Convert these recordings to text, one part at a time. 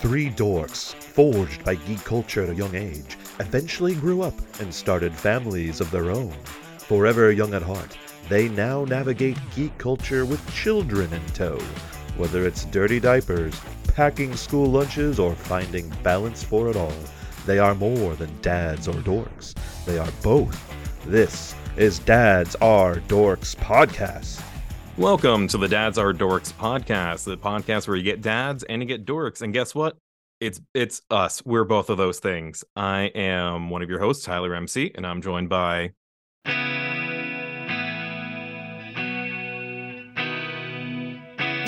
Three dorks, forged by geek culture at a young age, eventually grew up and started families of their own. Forever young at heart, they now navigate geek culture with children in tow. Whether it's dirty diapers, packing school lunches, or finding balance for it all, they are more than dads or dorks. They are both. This is Dads Are Dorks podcast. Welcome to the Dads Are Dorks podcast, the podcast where you get dads and you get dorks. And guess what? It's it's us. We're both of those things. I am one of your hosts, Tyler MC, and I'm joined by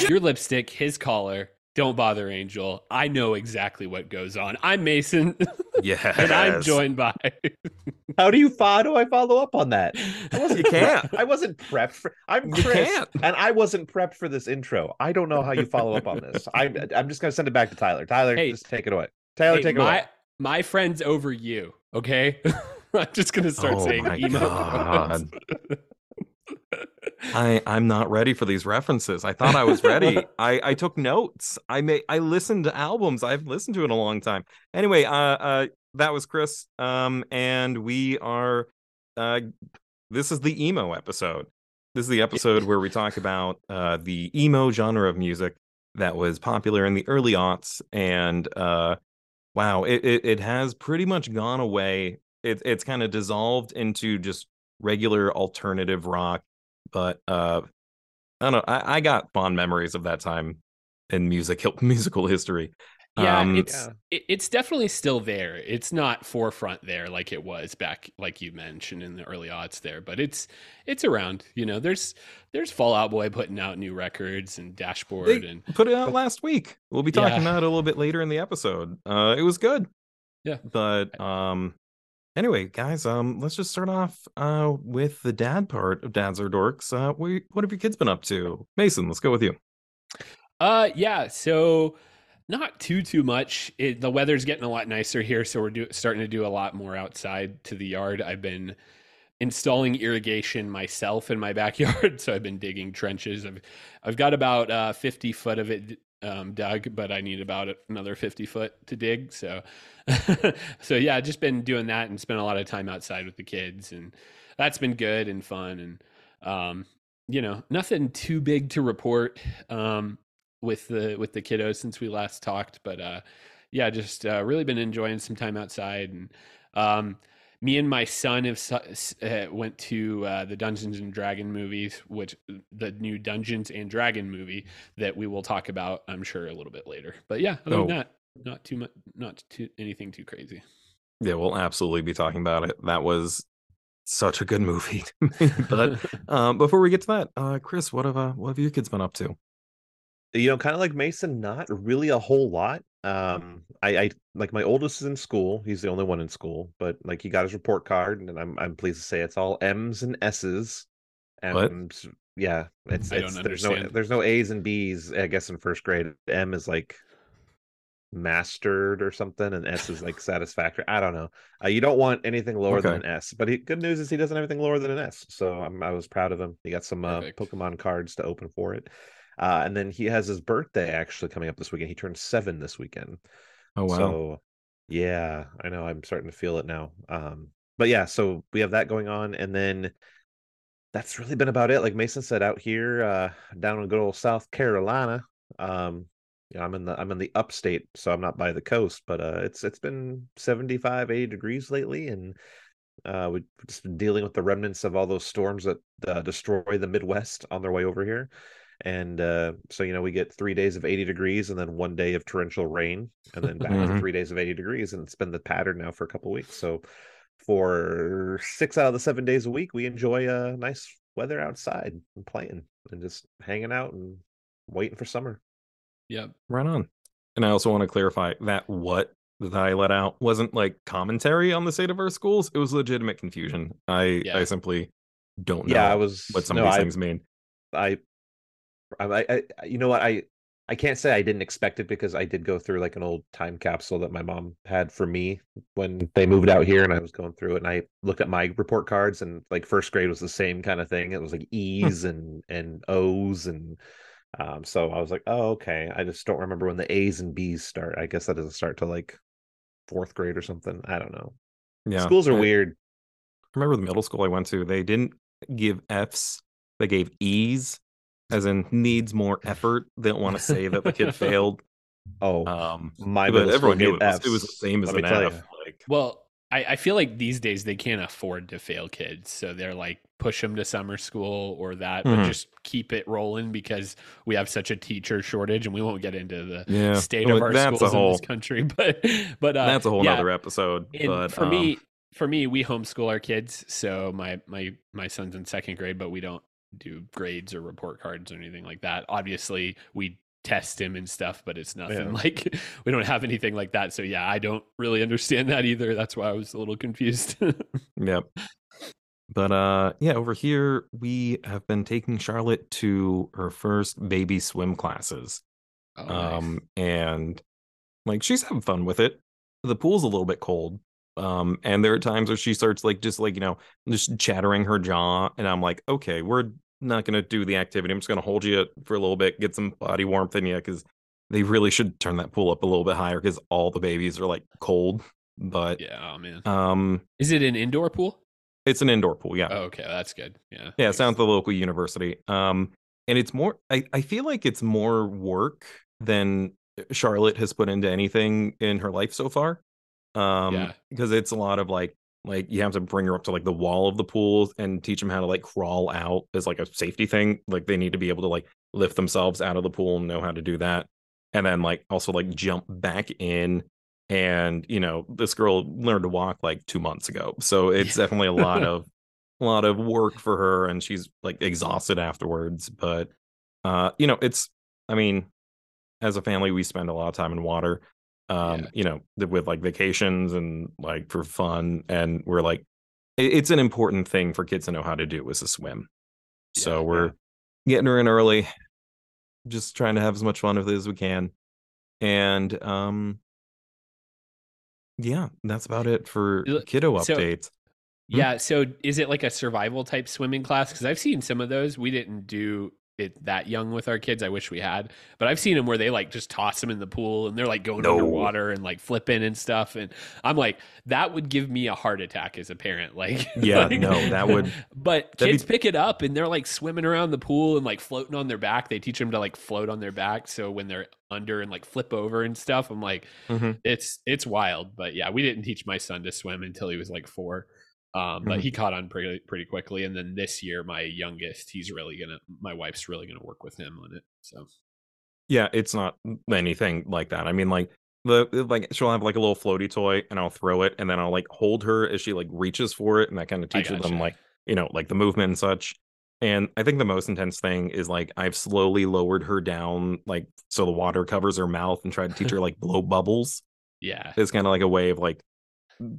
Your lipstick, his collar. Don't bother, Angel. I know exactly what goes on. I'm Mason, Yes. and I'm joined by. How do you how do I follow up on that? I wasn't You can't. prepped- I wasn't prepped for. I'm You Chris, can't. and I wasn't prepped for this intro. I don't know how you follow up on this. I'm I'm just gonna send it back to Tyler. Tyler, Hey. just take it away. Tyler, Hey, take it my away. my friend's over you. Okay, I'm just gonna start Oh saying my emo. God. I I'm not ready for these references. I thought I was ready. I I took notes. I may I listened to albums. I've listened to in a long time. Anyway, uh uh that was Chris. Um and we are uh this is the emo episode. This is the episode where we talk about uh the emo genre of music that was popular in the early aughts and uh wow, it it, it has pretty much gone away. It, it's kind of dissolved into just regular alternative rock but uh i don't know I, I got fond memories of that time in music musical history Yeah, Um, it's Yeah. it's definitely still there. It's not forefront there like it was back, like you mentioned in the early odds there, but it's it's around. You know, there's there's Fall Out Boy putting out new records and Dashboard they and put it out last week we'll be talking Yeah. about it a little bit later in the episode uh it was good Yeah. but um anyway guys um let's just start off uh with the dad part of dads are dorks uh we, what have your kids been up to mason let's go with you Uh, yeah. So not too too much. It, the weather's getting a lot nicer here, so we're do, starting to do a lot more outside to the yard. I've been installing irrigation myself in my backyard, so I've been digging trenches. I've I've got about uh, fifty foot of it um, dug, but I need about another fifty foot to dig. So, so yeah, just been doing that and spent a lot of time outside with the kids, and that's been good and fun and. Um, you know, nothing too big to report. Um, with the with the kiddos since we last talked but uh yeah just uh, really been enjoying some time outside and um me and my son have su- uh, went to uh, the Dungeons and Dragon movies, which the new Dungeons and Dragon movie that we will talk about, I'm sure, a little bit later. But yeah, other Oh. than not too much, not too anything too crazy. yeah we'll absolutely be talking about it that was such a good movie but um before we get to that uh chris what have uh what have your kids been up to You know, kind of like Mason, not really a whole lot. Um, I, I like my oldest is in school. He's the only one in school, but like he got his report card, and I'm I'm pleased to say it's all M's and S's. What? And yeah, it's, it's there's no there's no A's and B's. I guess in first grade, M is like mastered or something, and S is like satisfactory. I don't know. Uh, you don't want anything lower than an S, but he, good news is he doesn't have anything lower than an S. So I'm, I was proud of him. He got some uh, Pokemon cards to open for it. Uh, and then he has his birthday actually coming up this weekend. He turns seven this weekend. oh wow So yeah, I know I'm starting to feel it now. Um, but yeah, so we have that going on, and then that's really been about it. Like Mason said, out here, uh, down in good old South Carolina. Um, you know, I'm in the I'm in the upstate, so I'm not by the coast, but uh, it's it's been 75, 80 degrees lately, and uh, we've just been dealing with the remnants of all those storms that uh, destroy the Midwest on their way over here. And uh, so, you know, we get three days of 80 degrees and then one day of torrential rain, and then back to Mhm. three days of 80 degrees. And it's been the pattern now for a couple weeks. So, for six out of the seven days a week, we enjoy uh, nice weather outside and playing and just hanging out and waiting for summer. Yep. Right on. And I also want to clarify that what that I let out wasn't like commentary on the state of our schools. It was legitimate confusion. I Yeah. I simply don't know Yeah, I was. what some no, of these I, things mean. I, I, I, I- you know what I. I can't say I didn't expect it because I did go through like an old time capsule that my mom had for me when they moved out here, and I was going through it, and I looked at my report cards, and like first grade was the same kind of thing. It was like E's and and O's and Um, so I was like, oh, okay. I just don't remember when the A's and B's start. I guess that doesn't start till like fourth grade or something. I don't know. Yeah. Schools are I weird. remember the middle school I went to, they didn't give F's, they gave E's, as in needs more effort. They don't want to say that the kid failed. Oh, Um, my but everyone knew it was, it was the same as let an F. Like, Well, I, I feel like these days they can't afford to fail kids, so they're like push them to summer school or that, but Mhm. just keep it rolling because we have such a teacher shortage, and we won't get into the yeah, state well, of our that's a schools in this country. But but uh, that's a whole yeah, nother episode. and but for um, me, for me, we homeschool our kids. So my my my son's in second grade, but we don't do grades or report cards or anything like that. Obviously, we test him and stuff, but it's nothing Yeah. like we don't have anything like that. So yeah, I don't really understand that either. That's why I was a little confused. Yep. But uh yeah, over here we have been taking Charlotte to her first baby swim classes. Oh, nice. Um and like she's having fun with it. The pool's a little bit cold. Um and there are times where she starts like just like, you know, just chattering her jaw and I'm like, "Okay, we're not going to do the activity. I'm just going to hold you for a little bit, get some body warmth in you cuz they really should turn that pool up a little bit higher cuz all the babies are like cold." But yeah, oh man. um Is it an indoor pool? it's an indoor pool, yeah. Oh, okay, that's good. Yeah. Yeah, it's down at the local university. Um, and it's more. I, I feel like it's more work than Charlotte has put into anything in her life so far. Um, Yeah. because it's a lot of like like you have to bring her up to like the wall of the pool and teach them how to like crawl out as like a safety thing. Like they need to be able to like lift themselves out of the pool and know how to do that. And then like also like jump back in. And you know, this girl learned to walk like two months ago. So it's Yeah. definitely a lot of a lot of work for her and she's like exhausted afterwards but uh you know it's i mean as a family we spend a lot of time in water um Yeah. you know with like vacations and like for fun and we're like it's an important thing for kids to know how to do is to swim so Yeah, we're getting her in early just trying to have as much fun with it as we can and um yeah that's about it for kiddo so- updates Hmm? Yeah. So is it like a survival type swimming class? Because I've seen some of those. We didn't do it that young with our kids. I wish we had, but I've seen them where they like just toss them in the pool and they're like going No. underwater and like flipping and stuff. And I'm like, that would give me a heart attack as a parent. Like, Yeah, like- no, that would- But that'd be- kids pick it up and they're like swimming around the pool and like floating on their back. They teach them to like float on their back. So when they're under and like flip over and stuff, I'm like, Mhm. it's it's wild but yeah we didn't teach my son to swim until he was like four um, but Mhm. he caught on pretty pretty quickly and then this year my youngest he's really gonna my wife's really gonna work with him on it so Yeah, it's not anything like that. I mean, like the like she'll have like a little floaty toy, and I'll throw it, and then I'll like hold her as she like reaches for it, and that kind of teaches them like you know like the movement and such. And I think the most intense thing is like I've slowly lowered her down, like so the water covers her mouth, and tried to teach her like blow bubbles. yeah It's kind of like a way of like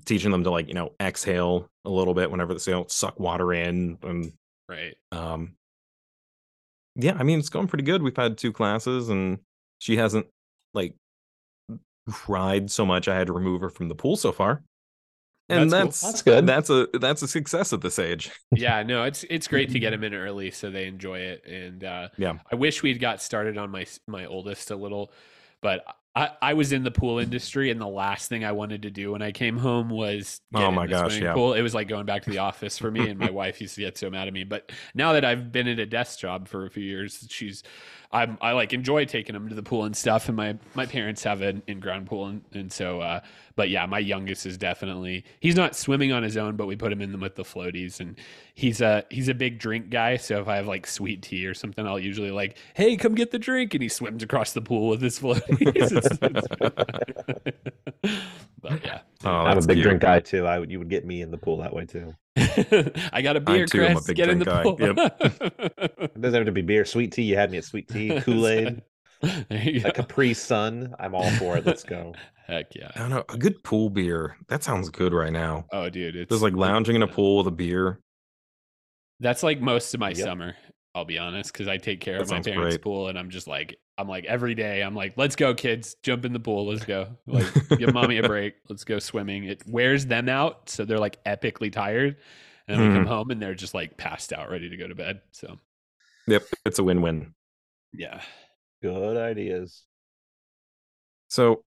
teaching them to like you know exhale a little bit whenever they don't suck water in and right um yeah i mean it's going pretty good we've had two classes and she hasn't like cried so much i had to remove her from the pool so far and That's cool. that's That's good. that's a that's a success at this age yeah no it's it's great to get them in early so they enjoy it and uh Yeah. i wish we'd got started on my my oldest a little but I, I was in the pool industry, and the last thing I wanted to do when I came home was oh get Oh in my the gosh, swimming yeah. pool. It was like going back to the office for me, and my wife used to get so mad at me. But now that I've been at a desk job for a few years, she's I'm I like enjoy taking them to the pool and stuff. And my my parents have an in ground pool, and, and so uh, but yeah, my youngest is definitely he's not swimming on his own, but we put him in them with the floaties, and he's a he's a big drink guy. So if I have like sweet tea or something, I'll usually like, hey, come get the drink, and he swims across the pool with his floaties. It's- it's- but yeah, Oh, I'm a big cute. drink guy too. I would you would get me in the pool that way too. I got a beer, too am a Chris. big Get in the guy. pool. It doesn't have to be beer, sweet tea. You had me at sweet tea, Kool Aid, a. Capri Sun. I'm all for it. Let's go. Heck yeah. i don't know a good pool beer that sounds good right now Oh, dude, it's just like lounging in a pool with a beer That's like most of my Yep. summer. I'll be honest, because I take care That of my parents' great. pool, and I'm just like, I'm like every day, I'm like, let's go, kids, jump in the pool, let's go. Like, give mommy a break, let's go swimming. It wears them out, so they're like epically tired, and then we come hmm. home and they're just like passed out, ready to go to bed. So yep it's a win-win Yeah. Good ideas. So,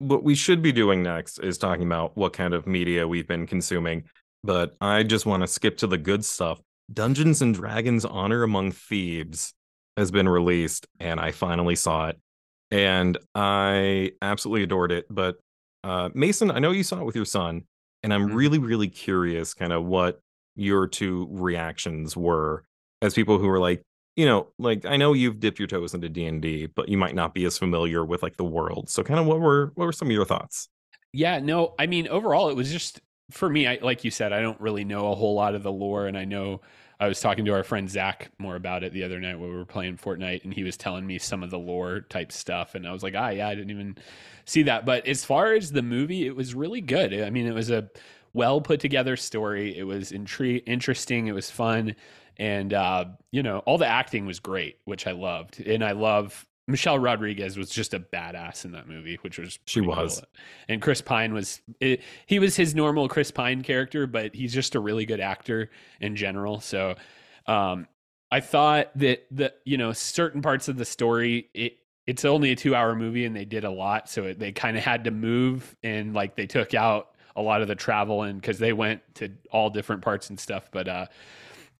what we should be doing next is talking about what kind of media we've been consuming. But I just want to skip to the good stuff. Dungeons and Dragons Honor Among Thieves has been released, and I finally saw it. And I absolutely adored it. But uh, Mason, I know you saw it with your son, and I'm Mhm. really, really curious kind of what your two reactions were as people who were like, you know, like I know you've dipped your toes into D and D, but you might not be as familiar with like the world. So, kind of, what were what were some of your thoughts? Yeah, no, I mean, overall, it was just for me. I, like you said, I don't really know a whole lot of the lore, and I know I was talking to our friend Zach more about it the other night when we were playing Fortnite, and he was telling me some of the lore type stuff, and I was like, ah, yeah, I didn't even see that. But as far as the movie, it was really good. I mean, it was a well put together story. It was intri- interesting. It was fun, and uh, you know, all the acting was great, which I loved, and I love. Michelle Rodriguez was just a badass in that movie, which was She pretty cool. was. and Chris Pine was it, he was his normal Chris Pine character, but he's just a really good actor in general. So um, I thought that the you know certain parts of the story it it's only a two hour movie and they did a lot, so it, they kind of had to move and like they took out a lot of the travel and because they went to all different parts and stuff. But uh,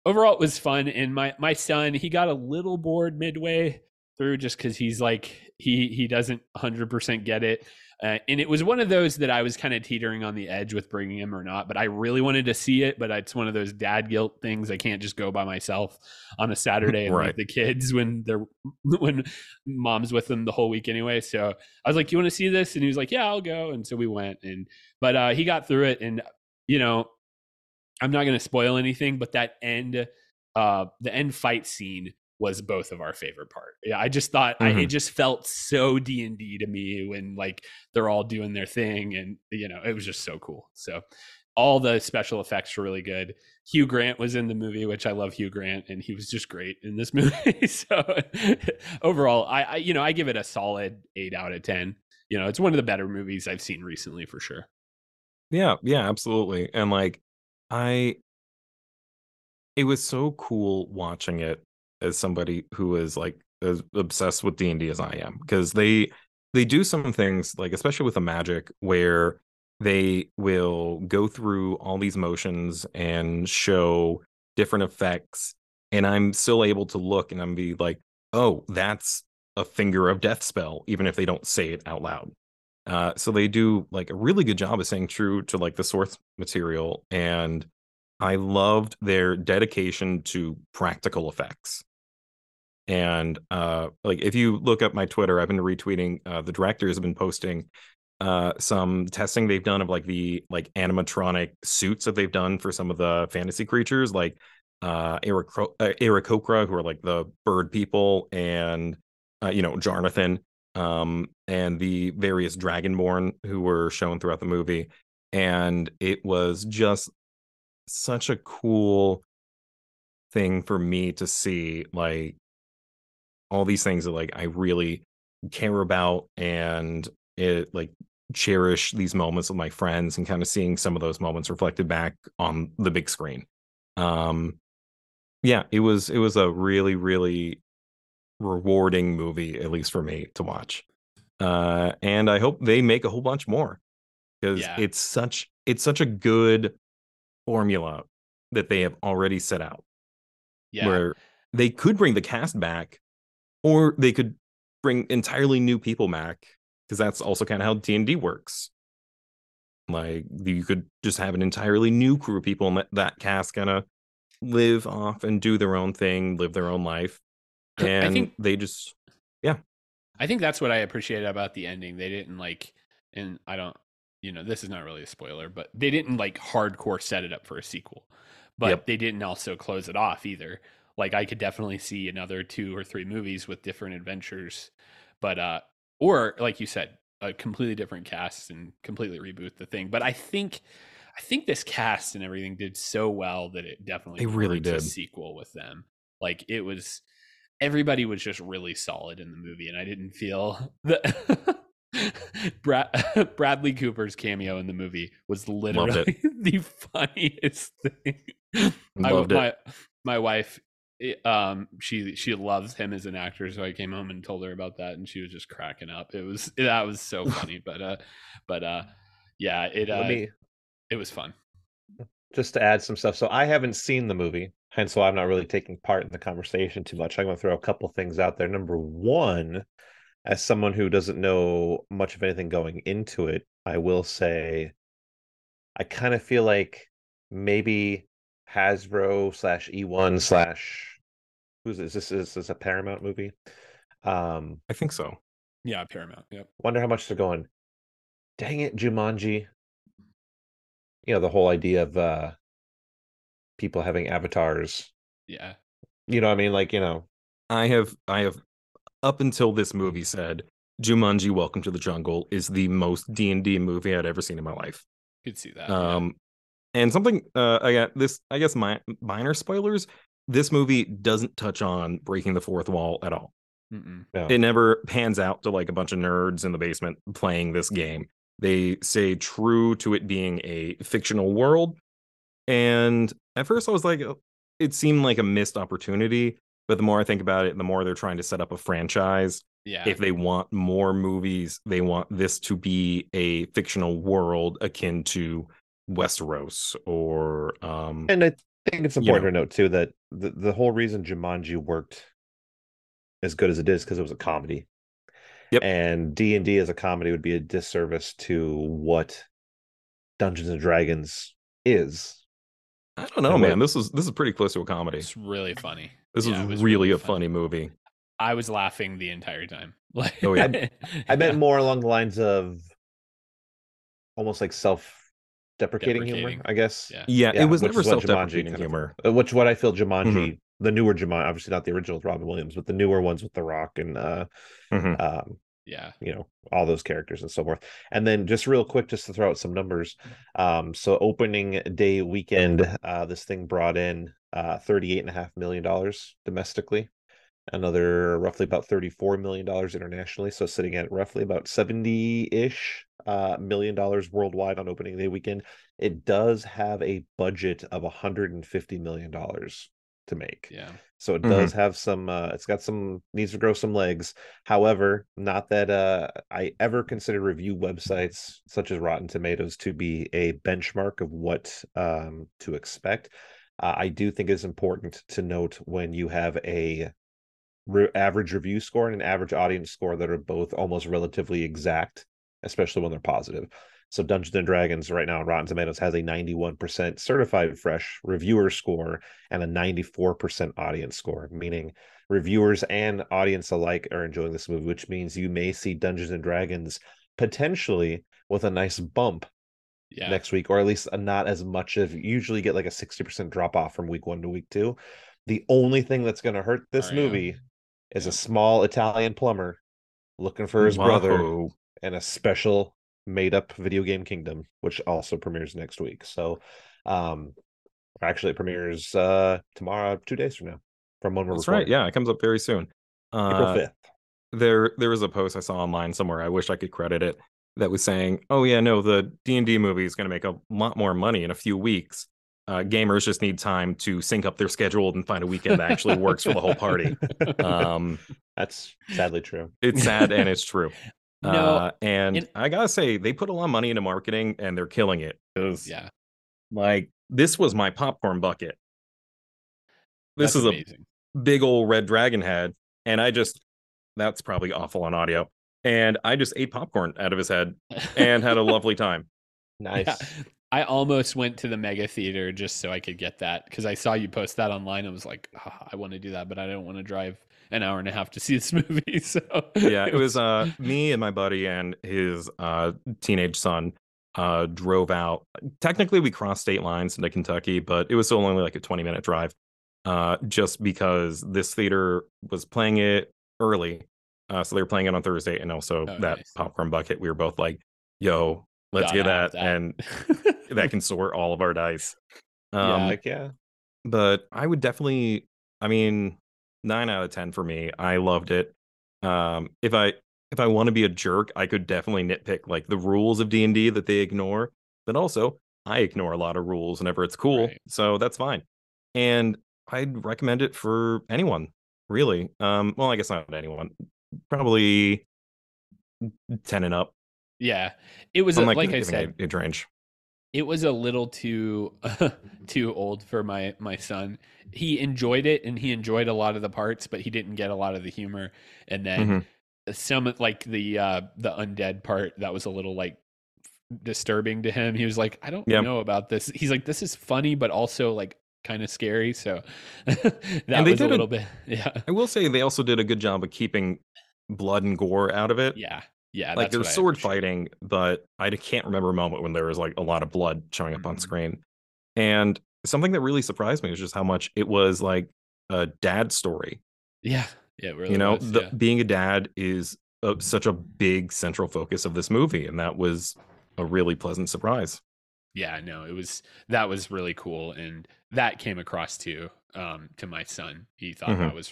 overall, it was fun. And my my son he got a little bored midway through just because he's like he he doesn't 100% get it uh, and it was one of those that I was kind of teetering on the edge with bringing him or not, but I really wanted to see it. But it's one of those dad guilt things. I can't just go by myself on a Saturday and Right. the kids when they're when mom's with them the whole week anyway. So I was like, "You want to see this?" And he was like, "Yeah, I'll go." And so we went. And but uh, he got through it, and you know, I'm not going to spoil anything, but that end, uh, the end fight scene was both of our favorite part. Yeah, I just thought I, Mhm. it just felt so D and D to me when like they're all doing their thing, and you know it was just so cool. So all the special effects were really good. Hugh Grant was in the movie, which I love Hugh Grant, and he was just great in this movie. so overall, I, I you know I give it a solid eight out of ten. You know, it's one of the better movies I've seen recently for sure. Yeah, yeah, absolutely. And like I it was so cool watching it as somebody who is like as obsessed with D&D as I am because they they do some things like especially with the magic where they will go through all these motions and show different effects and I'm still able to look and I'm be like, "Oh, that's a finger of death spell," even if they don't say it out loud. Uh, so they do like a really good job of staying true to like the source material, and I loved their dedication to practical effects. And uh, like if you look up my Twitter, I've been retweeting. Uh, the directors have been posting uh, some testing they've done of like the like animatronic suits that they've done for some of the fantasy creatures, like uh, Aarakocra, uh, who are like the bird people, and uh, you know Jonathan, um, and the various Dragonborn who were shown throughout the movie, and it was just such a cool thing for me to see, like all these things that like I really care about and it like cherish these moments with my friends and kind of seeing some of those moments reflected back on the big screen. Um yeah, it was it was a really really rewarding movie at least for me to watch. Uh and I hope they make a whole bunch more because Yeah. it's such it's such a good formula that they have already set out Yeah, where they could bring the cast back or they could bring entirely new people back because that's also kind of how D&D works. Like you could just have an entirely new crew of people and let that cast kind of live off and do their own thing, live their own life. I And think- they just yeah. I think that's what I appreciated about the ending. They didn't like, and I don't, you know, this is not really a spoiler, but they didn't like hardcore set it up for a sequel, but Yep. they didn't also close it off either. Like I could definitely see another two or three movies with different adventures, but uh, or like you said, a completely different cast and completely reboot the thing. But I think, I think this cast and everything did so well that it definitely They really warrants a did. sequel with them. Like it was everybody was just really solid in the movie, and I didn't feel that Brad, Bradley Cooper's cameo in the movie was literally the funniest thing. I, loved it. my my wife it- um she she loves him as an actor so i came home and told her about that and she was just cracking up it was that was so funny but uh but uh yeah it uh me it was fun just to add some stuff. So I haven't seen the movie, hence why I'm not really taking part in the conversation too much. I'm going to throw a couple things out there. Number one, as someone who doesn't know much of anything going into it, I will say I kind of feel like maybe Hasbro slash E1 slash who's is this is this a Paramount movie? Um, I think so. yeah paramount yep wonder how much they're going. Dang it, Jumanji. You know, the whole idea of uh people having avatars. yeah You know what I mean? Like, you know, I have I have up until this movie said Jumanji Welcome to the Jungle is the most D&D movie I'd ever seen in my life. could see that yeah. Um and something uh I got this I guess my minor spoilers this movie doesn't touch on breaking the fourth wall at all. No. It never pans out to like a bunch of nerds in the basement playing this game. They stay true to it being a fictional world. And at first I was like, uh, it seemed like a missed opportunity. But the more I think about it, the more they're trying to set up a franchise. yeah If they want more movies, they want this to be a fictional world akin to Westeros or um and I think it's you important to note too that the, the whole reason Jumanji worked as good as it is because it was a comedy. Yep. And D and D as a comedy would be a disservice to what Dungeons and Dragons is. I don't know, and man. what- This is this is pretty close to a comedy. it's really funny This Yeah, it was was really, really a funny. funny movie. i was laughing the entire time like Oh, yeah. I meant Yeah. more along the lines of almost like self-deprecating humor, Deprecating. Humor, I guess. yeah Yeah, Yeah, it was never is what Jumanji self-deprecating kind of- humor. Uh, Which what I feel Jumanji, Mm-hmm. the newer Jumanji, obviously not the original with Robin Williams, but the newer ones with The Rock and uh, Mhm. um, yeah you know all those characters and so forth and then just real quick just to throw out some numbers um so opening day weekend uh this thing brought in uh 38 and a half million dollars domestically another roughly about 34 million dollars internationally so sitting at roughly about 70-ish uh million dollars worldwide on opening day weekend. It does have a budget of 150 million dollars to make. Yeah. So it Mhm. does have some uh it's got some needs to grow some legs. However not that uh i ever consider review websites such as rotten tomatoes to be a benchmark of what um to expect. Uh, i do think it's important to note when you have a re- average review score and an average audience score that are both almost relatively exact especially when they're positive so Dungeons and Dragons right now on Rotten Tomatoes has a 91% certified fresh reviewer score and a 94% audience score, meaning reviewers and audience alike are enjoying this movie, which means you may see Dungeons and Dragons potentially with a nice bump yeah next week, or at least not as much of usually get like a 60% drop off from week one to week two. The only thing that's going to hurt this Oh, yeah. Is a small Italian plumber looking for his brother Wahoo. and a special made up video game kingdom which also premieres next week so um actually it premieres uh tomorrow two days from now from when we're That's right. Yeah, it comes up very soon. april Uh, 5th there there was a post I saw online somewhere. I wish I could credit it. That was saying, "Oh yeah, no, the D and D movie is going to make a lot more money in a few weeks. Uh, gamers just need time to sync up their schedule and find a weekend that actually works for the whole party." Um, that's sadly true it's sad and it's true. no Uh, and and- I gotta say, they put a lot of money into marketing and they're killing it. 'Cause, yeah like this was my popcorn bucket. This that's is a big old red dragon head, and I just that's probably awful on audio. And I just ate popcorn out of his head and had a lovely time. nice Yeah. I almost went to the mega theater just so I could get that because I saw you post that online. I was like, "Ah, I want to do that, but I don't want to drive an hour and a half to see this movie. So Yeah, it was uh me and my buddy and his uh teenage son uh drove out. Technically we crossed state lines into Kentucky, but it was still only like a 20 minute drive. Uh just because this theater was playing it early. Uh so they were playing it on Thursday and also Oh, that nice. popcorn bucket. We were both like, yo, let's get have that, and that can sort all of our dice. Um Yeah. like yeah but I would definitely I mean 9 out of 10 for me. I loved it. Um if I if I want to be a jerk, I could definitely nitpick like the rules of D&D that they ignore, but also I ignore a lot of rules whenever it's cool. Right. So that's fine. And I'd recommend it for anyone, really. Um, well, I guess not anyone. Probably ten and up. Yeah, it was I'm like, like I said, age range. it was a little too too old for my my son. He enjoyed it and he enjoyed a lot of the parts, but he didn't get a lot of the humor. And then Mhm. some like the uh the undead part that was a little like disturbing to him. He was like, I don't Yeah. know about this. He's like, this is funny, but also like kind of scary. So that And was a did a- little bit yeah. I will say they also did a good job of keeping blood and gore out of it. Yeah. Yeah. like there's sword fighting, but I can't remember a moment when there was like a lot of blood showing up on Mhm. screen. And something that really surprised me was just how much it was like a dad story. Yeah. Yeah. Really you know, was, the, yeah. being a dad is a, such a big central focus of this movie, and that was a really pleasant surprise. yeah no it was that was really cool and that came across too um to my son he thought Mhm. that was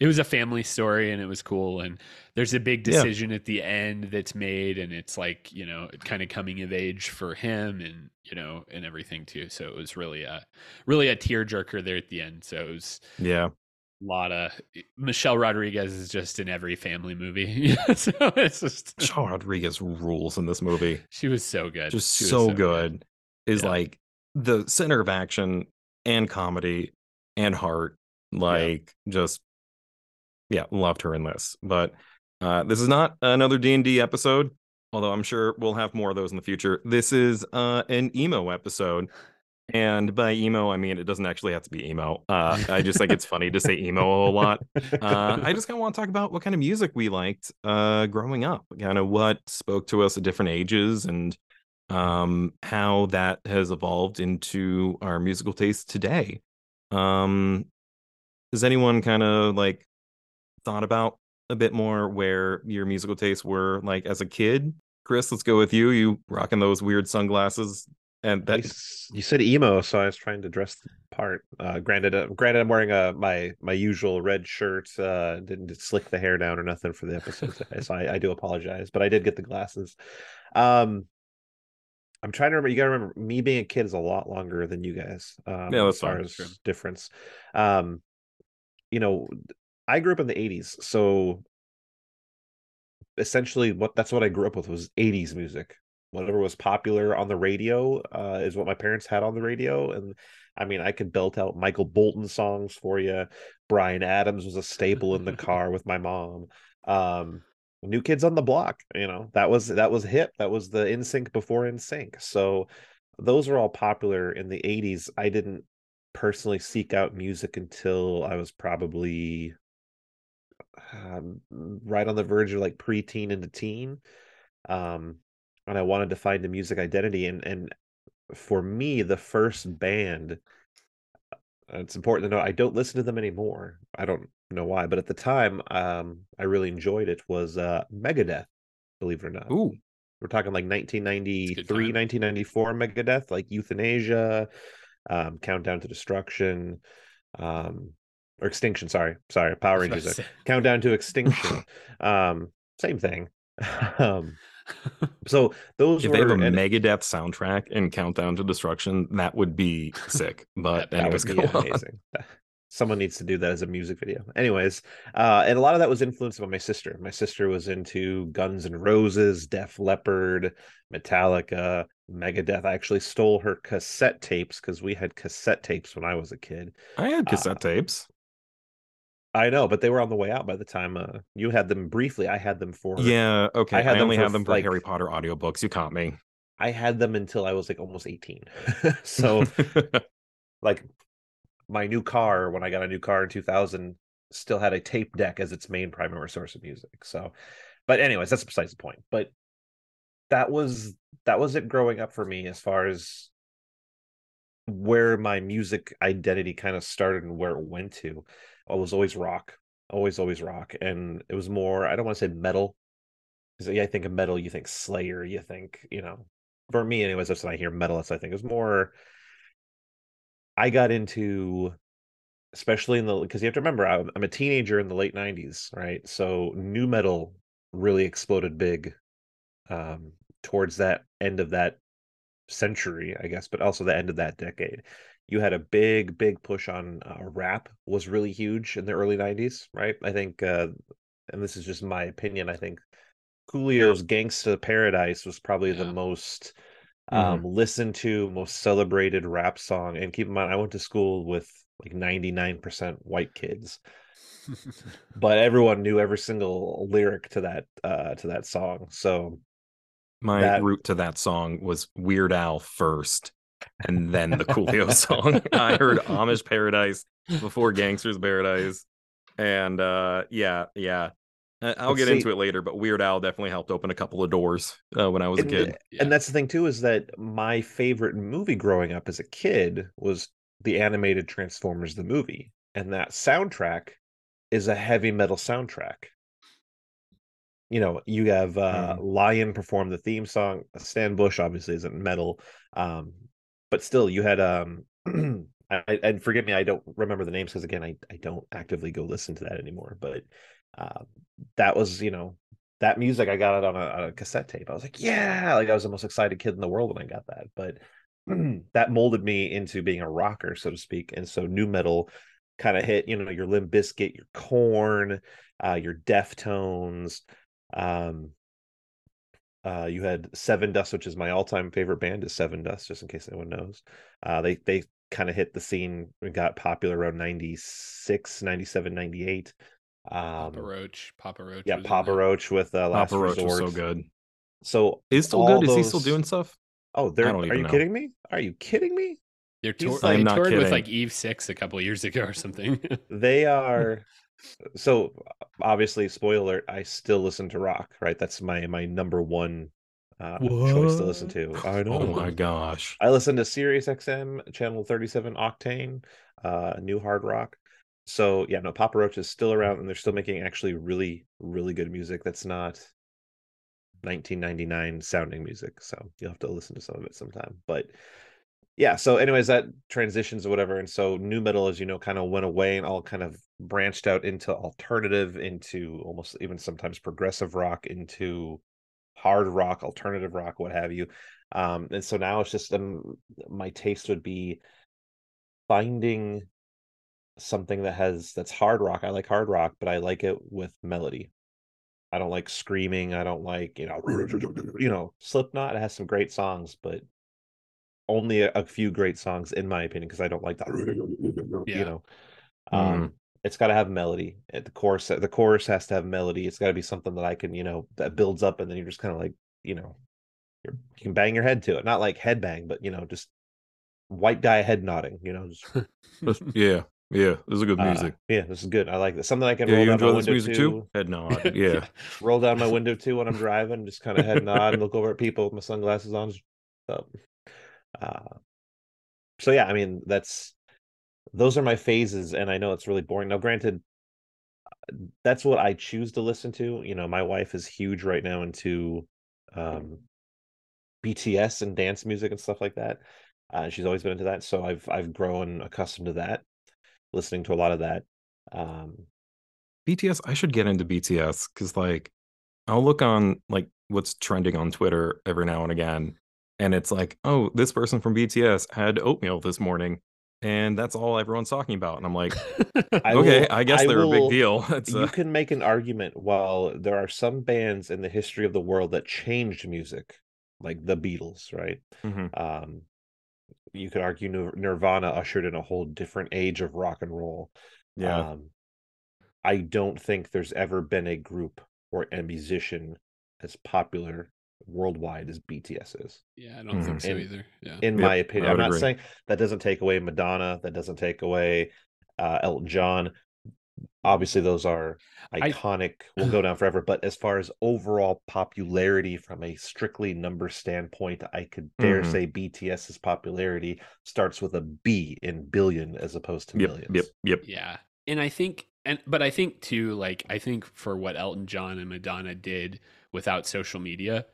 it was a family story and it was cool and there's a big Yeah. decision at the end that's made and it's like you know kind of coming of age for him and you know and everything too so it was really a really a tearjerker there at the end so it was Yeah, a lot of michelle rodriguez is just in every family movie so it's just Shaw Rodriguez rules in this movie. she was so good Just was so, good. Is Yeah. like the center of action and comedy and heart. Like just yeah, loved her in this. But uh this is not another D&D episode, although I'm sure we'll have more of those in the future. This is uh an emo episode. And by emo, I mean it doesn't actually have to be emo. Uh, I just think it's funny to say emo a whole lot. Uh, I just kind of want to talk about what kind of music we liked uh, growing up, kind of what spoke to us at different ages, and um, how that has evolved into our musical taste today. Um, has anyone kind of like thought about a bit more where your musical tastes were like as a kid? Chris, let's go with you. You rocking those weird sunglasses, and that you said emo, so I was trying to dress the part. Uh, granted, uh, granted, I'm wearing a my my usual red shirt. Uh, didn't slick the hair down or nothing for the episode today, so I, I do apologize. But I did get the glasses. Um, I'm trying to remember. You got to remember, me being a kid is a lot longer than you guys. Um, Yeah, that's as far fine. as difference. Um, you know, I grew up in the '80s, so essentially, what that's what I grew up with was '80s music. Whatever was popular on the radio uh, is what my parents had on the radio and i mean i could belt out michael bolton songs for you bryan adams was a staple in the car with my mom. Um new kids on the block you know that was that was hip. That was the NSYNC before NSYNC. So those were all popular in the 80s i didn't personally seek out music until i was probably um, right on the verge of like preteen into teen um and I wanted to find a music identity and and for me the first band uh, it's important to know I don't listen to them anymore. I don't know why, but at the time um I really enjoyed it was uh Megadeth, believe it or not. ooh, We're talking like 1993, 1994 Megadeth, like Youthanasia, um Countdown to Destruction, um or Extinction, sorry. Sorry, Power I was about Rangers. uh, Countdown to Extinction. um same thing. um so those if were they have a and- Megadeth soundtrack and Countdown to Destruction, that would be sick. But That- that would be on. amazing. Someone needs to do that as a music video. Anyways, uh, and a lot of that was influenced by my sister. My sister was into Guns and Roses, Def Leppard, Metallica, Megadeth. I actually stole her cassette tapes because we had cassette tapes when I was a kid. I had Uh, cassette tapes. I know, but they were on the way out by the time uh, you had them briefly. I had them for Yeah, okay. I I, had them only for, have them for like- Harry Potter audiobooks. You caught me. I had them until I was like almost 18. so like my new car when I got a new car in 2000 still had a tape deck as its main primary source of music. So, but anyways, that's besides the point. But that was that was it growing up for me as far as where my music identity kind of started and where it went to. I was always rock, always always rock, and it was more. I don't want to say metal because yeah, I think of metal, you think Slayer, you think you know. For me, anyways, that's when I hear metal. That's I think it was more. I got into especially in the because you have to remember I'm, I'm a teenager in the late 90s right so nu metal really exploded big um towards that end of that century, I guess, but also the end of that decade. You had a big, big push on uh, rap was really huge in the early '90s, right? I think, uh, and this is just my opinion. I think Coolio's "Gangsta Paradise" was probably the Yeah. most Mhm. um listened to, most celebrated rap song. And keep in mind, I went to school with like 99% white kids but everyone knew every single lyric to that uh to that song so My That- route to that song was Weird Al first, and then the Coolio song. I heard Amish Paradise before Gangsta's Paradise, and uh, yeah, yeah. I'll But get see- into it later, but Weird Al definitely helped open a couple of doors uh, when I was a kid. Yeah. and that's the thing too is that my favorite movie growing up as a kid was the animated transformers the movie and that soundtrack is a heavy metal soundtrack you know you have uh lion perform the theme song stan bush obviously isn't metal um but still you had um I, and forgive me i don't remember the names because again I, I don't actively go listen to that anymore but uh, that was you know that music i got it on a, on a cassette tape. I was like yeah! Like i was the most excited kid in the world when i got that but that molded me into being a rocker so to speak and so nu metal kind of hit you know your Limp Bizkit your Korn uh your deftones um uh you had Sevendust which is my all-time favorite band is Sevendust just in case anyone knows uh they they kind of hit the scene and got popular around 96 97 98 um Papa Roach. Papa Roach. yeah papa roach with uh last Papa Roach was so good. so Is still all good? Is he still doing stuff? oh they're are you know. kidding me are you kidding me They're He's tour- like- they I'm not toured with like Eve Six a couple years ago or something. they are so obviously spoiler alert i still listen to rock right? That's my my number one uh choice to listen to. I know. Oh my gosh. i listen to sirius xm channel 37 octane uh new hard rock. So yeah no papa roach is still around and they're still making actually really really good music that's not 1999 sounding music so you'll have to listen to some of it sometime. But yeah so anyways that transitions or whatever and so nu metal as you know kind of went away and all kind of branched out into alternative into almost even sometimes progressive rock into hard rock alternative rock what have you. Um and so now it's just um my taste would be finding something that has that's hard rock. I like hard rock but i like it with melody. I don't like screaming i don't like you know you know slipknot has some great songs but only a, a few great songs in my opinion because i don't like that Yeah. you know Mhm. um it's got to have melody at the chorus the chorus has to have melody it's got to be something that i can you know that builds up and then you're just kind of like you know you're, you can bang your head to it not like head bang but you know just white guy head nodding you know just, Just- yeah, yeah. This is good uh, music. yeah this is good i like this something i can yeah, roll you down my enjoy this window music to too? Head nod. Yeah. roll down my window too when i'm driving just kind of head nod and look over at people with my sunglasses on just, um, uh, so yeah i mean that's those are my phases and i know it's really boring. Now granted that's what i choose to listen to you know my wife is huge right now into um bts and dance music and stuff like that uh, she's always been into that so i've i've grown accustomed to that listening to a lot of that um BTS, I should get into BTS because like I'll look on like what's trending on Twitter every now and again, and it's like, oh, this person from BTS had oatmeal this morning, and that's all everyone's talking about. And I'm like, I okay, will- I guess I they're a big deal. It's you uh, can make an argument while there are some bands in the history of the world that changed music like the beatles right mhm. um you could argue nirvana ushered in a whole different age of rock and roll yeah, um i don't think there's ever been a group or a musician as popular worldwide as bts is yeah, I don't think so And- either. Yeah. in Yep, my opinion i'm not agree. saying that doesn't take away madonna that doesn't take away uh elton john obviously those are I- iconic will go down forever but as far as overall popularity from a strictly number standpoint i could dare Mhm. say bts's popularity starts with a b in billion as opposed to yep, millions yep, yep. Yeah. And I think and but I think too like I think for what Elton John and Madonna did without social media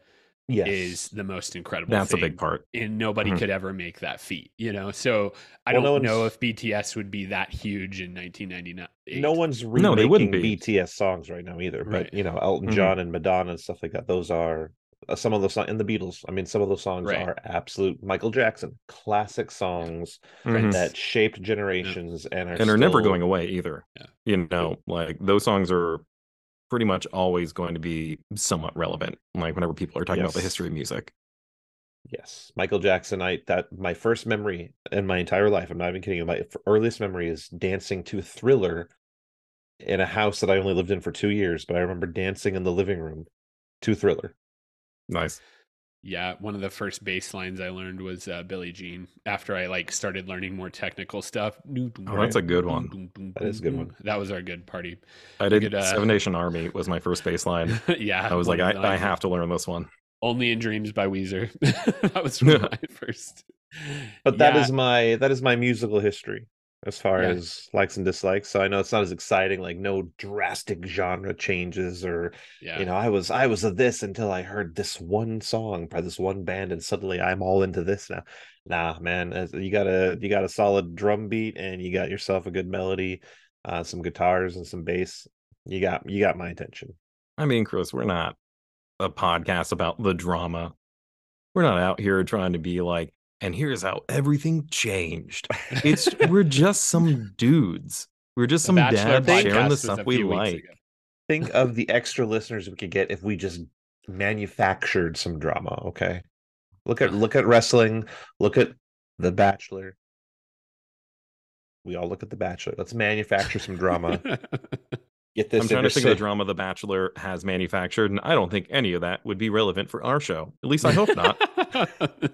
yes is the most incredible That's a big part. and nobody Mhm. could ever make that feat, you know. So I Well, don't no know if BTS would be that huge in 1999. no one's No, they wouldn't be. bts songs right now either Right. but you know elton Mhm. john and madonna and stuff like that those are uh, some of those songs in the Beatles. I mean, some of those songs Right. are absolute Michael Jackson classic songs Mhm. that shaped generations and are and are never going away either. Yeah. You know, like those songs are pretty much always going to be somewhat relevant. Like whenever people are talking about the history of music. Yes, Michael Jackson. I that my first memory in my entire life. I'm not even kidding. you, My earliest memory is dancing to Thriller in a house that I only lived in for two years, but I remember dancing in the living room to Thriller. Nice. Yeah, one of the first bass lines I learned was uh, Billie Jean. After I like started learning more technical stuff. Oh, that's a good one. That is a good one. That was our good party. I did could, uh, Seven Nation Army was my first bass line. yeah, I was like, I, I have to learn this one. Only in Dreams by Weezer. that was my first. But that is Yeah, my that is my musical history as far Yeah. as likes and dislikes. So I know it's not as exciting, like no drastic genre changes or yeah. you know, I was I was a this until I heard this one song by this one band and suddenly I'm all into this now. Nah, man, you got a you got a solid drum beat and you got yourself a good melody, uh some guitars and some bass. You got you got my attention. I mean, Chris, we're not a podcast about the drama. We're not out here trying to be like, and here's how everything changed. It's we're just some dudes. We're just The some dads sharing the stuff we like. ago. Think of the extra listeners we could get if we just manufactured some drama, okay? Look at look at wrestling, look at The Bachelor. We all look at The Bachelor. Let's manufacture some drama. Get this I'm trying to think of the drama The Bachelor has manufactured, and I don't think any of that would be relevant for our show. At least I hope not.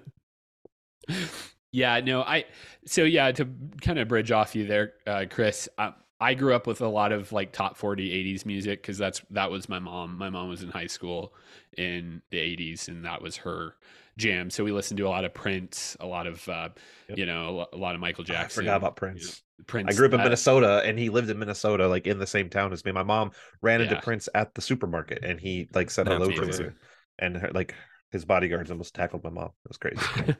yeah, no, I so yeah, to kind of bridge off you there, uh, Chris. Uh, I grew up with a lot of like top 40 80s music because that's that was my mom. My mom was in high school in the 80s and that was her jam. So we listened to a lot of Prince, a lot of uh, Yep. you know, a lot of Michael I Jackson. forgot about you know, Prince. Prince. I grew up in uh, Minnesota and he lived in Minnesota, like in the same town as me. My mom ran into Prince at the supermarket and he like said That's hello to her. And her, like his bodyguards almost tackled my mom. It was crazy.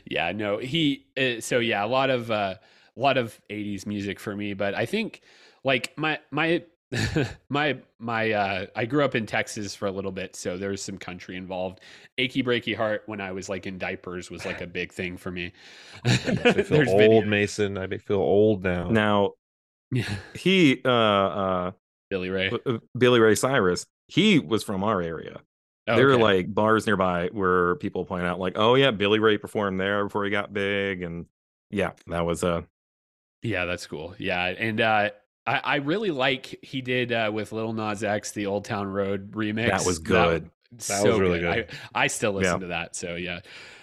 yeah, no, he. Uh, so yeah, a lot of uh, a lot of '80s music for me, but I think like my my my my uh, I grew up in Texas for a little bit, so there was some country involved. "Achy Breaky Heart" when I was like in diapers was like a big thing for me. I feel old, video- Mason. I feel old now. now he uh uh Billy Ray. uh, Billy Ray Cyrus, he was from our area. There are like bars nearby where people point out, like, oh yeah, Billy Ray performed there before he got big, and yeah, that was uh Yeah, that's cool. Yeah, and uh, I, I really like he did uh, with Lil Nas X the Old Town Road remix. that was good. That was really I, I still listen Yeah. to that. So yeah,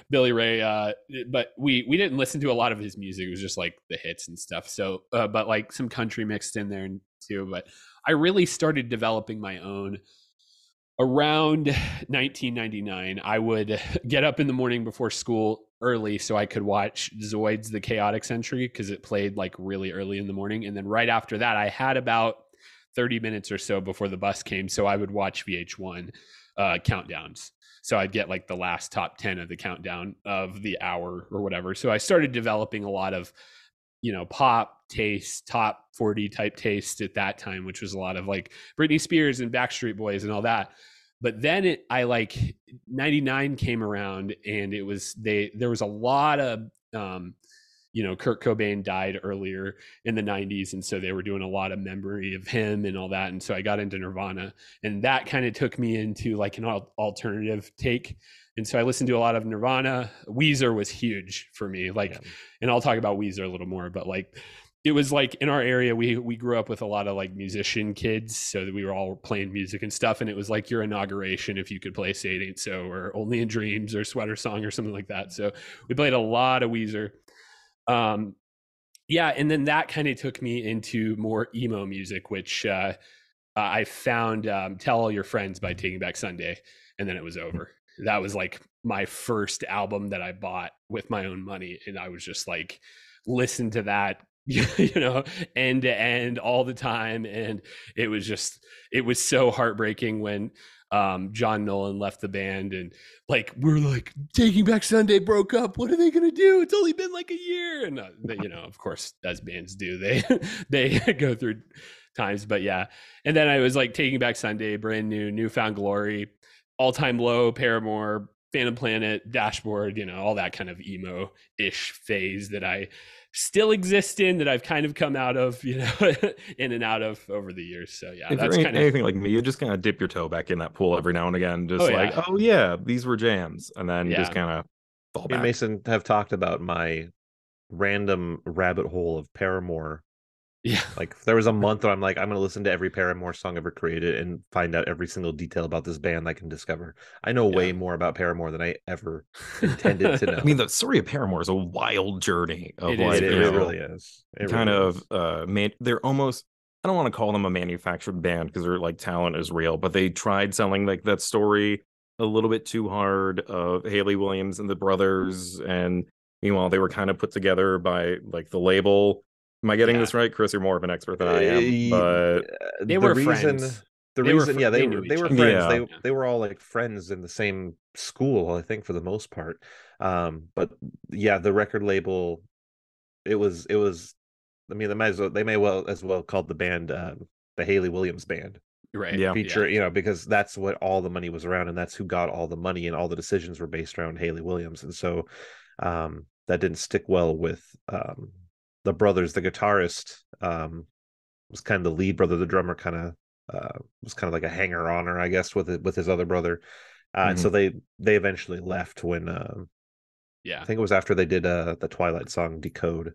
Billy Ray. Uh, but we we didn't listen to a lot of his music. It was just like the hits and stuff. So, uh, but like some country mixed in there too. But I really started developing my own around 1999 i would get up in the morning before school early so i could watch zoids the chaotic century because it played like really early in the morning. And then right after that i had about 30 minutes or so before the bus came so i would watch vh1 uh, countdowns. So i'd get like the last top 10 of the countdown of the hour or whatever. So i started developing a lot of you know pop taste top 40 type taste at that time which was a lot of like britney spears and backstreet boys and all that but then it i like 99 came around and it was they there was a lot of um you know kurt cobain died earlier in the 90s and so they were doing a lot of memory of him and all that and so i got into nirvana and that kind of took me into like an alternative take and so i listened to a lot of nirvana weezer was huge for me like Yeah. and i'll talk about weezer a little more but like it was like in our area we we grew up with a lot of like musician kids so that we were all playing music and stuff and it was like your inauguration if you could play say it ain't so or only in dreams or sweater song or something like that. So we played a lot of weezer. Um yeah and then that kind of took me into more emo music which uh i found um tell all your friends by taking back sunday and then it was over. That was like my first album that i bought with my own money and i was just like listen to that you know end to end all the time and it was just it was so heartbreaking when um john nolan left the band and like we're like taking back sunday broke up. What are they gonna do? It's only been like a year. And uh, you know of course as bands do they they go through times but yeah. And then i was like taking back sunday brand new newfound glory all time low, Paramore, Phantom Planet, Dashboard, you know, all that kind of emo ish phase that I still exist in that I've kind of come out of, you know, in and out of over the years. So yeah, if that's kind of anything like me, you just kind of dip your toe back in that pool every now and again, just Oh, like, yeah. oh yeah, these were jams, and then Yeah. just kind of fall Me and back. Mason have talked about my random rabbit hole of Paramore. Yeah. Like there was a month where I'm like, I'm gonna listen to every Paramore song ever created and find out every single detail about this band I can discover. I know way more about Paramore than I ever intended to know. I mean, the story of Paramore is a wild journey of It is, like, it, it know, really is. It kind really of is. uh man they're almost i don't want to call them a manufactured band because their like talent is real but they tried selling like that story a little bit too hard of hayley williams and the brothers and meanwhile they were kind of put together by like the label am i getting Yeah. this right chris you're more of an expert than i am Uh, but They the were reason, friends. The They reason, fr- yeah, they, they were knew they were friends. Yeah. They they were all like friends in the same school, I think, for the most part. Um, but yeah, the record label, it was it was. I mean, they might as well they may well as well called the band um, the Hayley Williams Band Right. Yeah. feature, you know, because that's what all the money was around, and that's who got all the money, and all the decisions were based around Hayley Williams, and so um, that didn't stick well with um, the brothers. The guitarist um, was kind of the lead brother. The drummer kind of uh, was kind of like a hanger oner, I guess, with it, with his other brother. Uh, And so they they eventually left when um, Yeah. I think it was after they did uh, the Twilight song "Decode."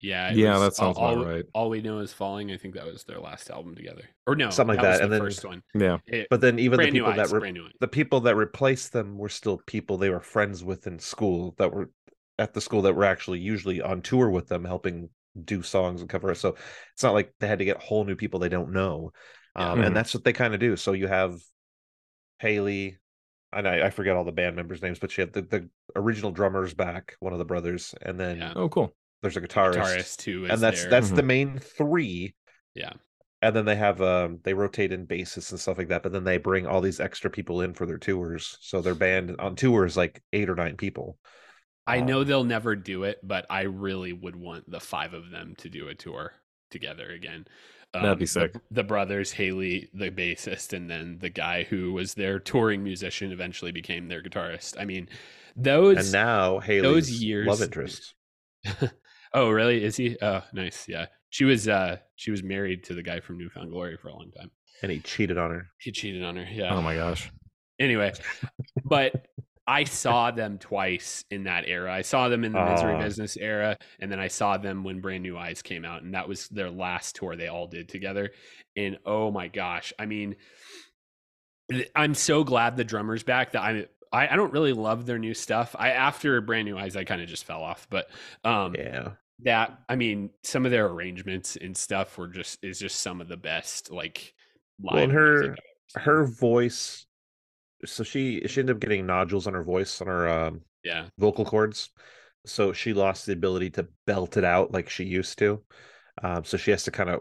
Yeah. Yeah, was that sounds all, about all, right. All we know is falling. I think that was their last album together. Or no, Something like that. That, and the then- first one. yeah It- But then even the people eyes. that re- brand new eyes. the people that replaced them were still people they were friends with in school that were at the school that were actually usually on tour with them helping do songs and cover it so it's not like they had to get whole new people they don't know Yeah. um, Mhm. and that's what they kind of do so you have hayley and I, I forget all the band members names but you have the, the original drummer's back one of the brothers and then Yeah. oh cool there's a guitarist, guitarist too. and that's there. that's the Mhm. main three Yeah. and then they have um they rotate in bassists and stuff like that but then they bring all these extra people in for their tours so their band on tour is like eight or nine people I Um, know they'll never do it, but I really would want the five of them to do a tour together again. Um, That'd be the- sick. The, brothers, Hayley, the bassist, and then the guy who was their touring musician eventually became their guitarist. I mean, those. and now Hayley's years- love interest oh, really? Is he? Oh, nice. Yeah, she was. uh She was married to the guy from Newfound Glory for a long time. and he cheated on her He cheated on her. Yeah. oh my gosh anyway but i saw them twice in that era i saw them in the misery Aw. business era and then i saw them when brand new eyes came out and that was their last tour they all did together and oh my gosh i mean i'm so glad the drummer's back that i'm I, I don't really love their new stuff. I after brand new eyes, I kind of just fell off. But um, yeah that I mean, some of their arrangements and stuff were just is just some of the best like live Well, her- music I've ever seen. her voice so she she ended up getting nodules on her voice on her um, yeah. vocal cords. So she lost the ability to belt it out like she used to. Um, so she has to kind of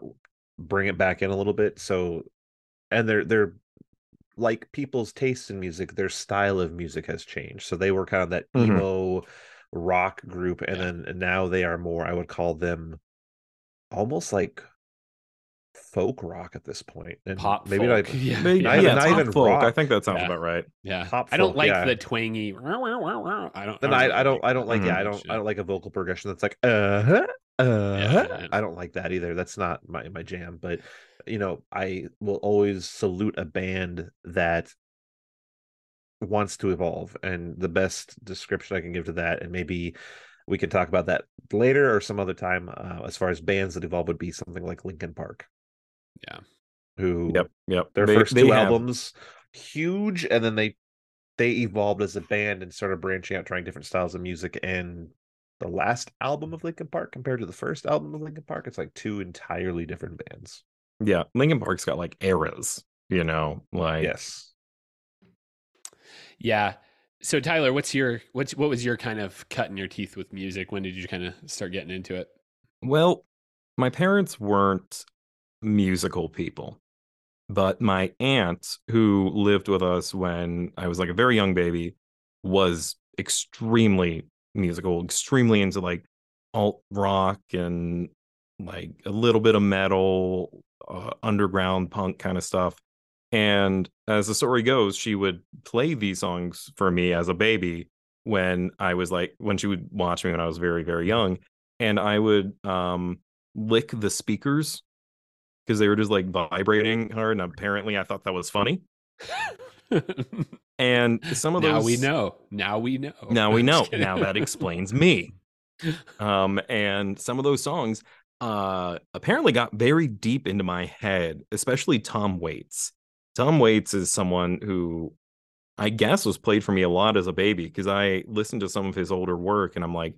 bring it back in a little bit. So and they're they're like people's taste in music their style of music has changed. So they were kind of that Mhm. emo rock group and Yeah. then and now they are more i would call them almost like folk rock at this point and pop maybe folk. not yeah They- Not- yeah, not top even folk. I think that sounds Yeah. about right. Yeah, Pop I don't folk, like yeah. the twangy. I don't. Then I, I don't I don't like yeah I don't Shit. I don't like a vocal progression that's like uh huh uh yeah. I don't like that either. That's not my my jam. But you know I will always salute a band that wants to evolve, and the best description I can give to that, and maybe we can talk about that later or some other time. Uh, as far as bands that evolve would be something like Linkin Park. Yeah. Who Yep, yep. their They- first they two have- albums huge and then they they evolved as a band and started branching out trying different styles of music and the last album of Linkin Park compared to the first album of Linkin Park it's like two entirely different bands Yeah, Linkin Park's got like eras. You know, like yes Yeah. So Tyler, what's your what's what was your kind of cutting your teeth with music? When did you kind of start getting into it? Well, my parents weren't musical people, but my aunt, who lived with us when I was like a very young baby, was extremely musical, extremely into like alt rock and like a little bit of metal, uh, underground punk kind of stuff. And as the story goes, she would play these songs for me as a baby when I was like when she would watch me when I was very very young, and I would um lick the speakers because they were just like vibrating hard, and apparently I thought that was funny. And some of those now we know. Now we know. now we know now that explains me um and some of those songs uh apparently got very deep into my head especially tom waits tom waits is someone who i guess was played for me a lot as a baby because i listened to some of his older work and i'm like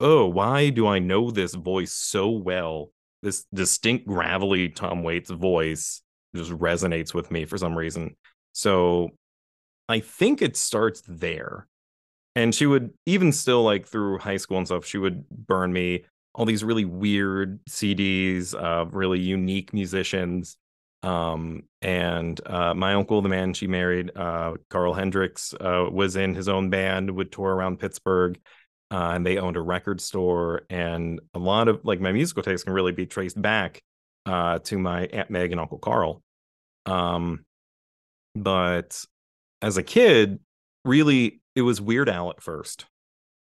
oh why do i know this voice so well this distinct gravelly tom waits voice just resonates with me for some reason. So i think it starts there. And she would even still like through high school and stuff she would burn me all these really weird cds of really unique musicians. Um and uh my uncle the man she married uh carl hendricks uh was in his own band would tour around pittsburgh uh, and they owned a record store and a lot of like my musical taste can really be traced back uh to my aunt meg and uncle carl um but as a kid really it was Weird Al at first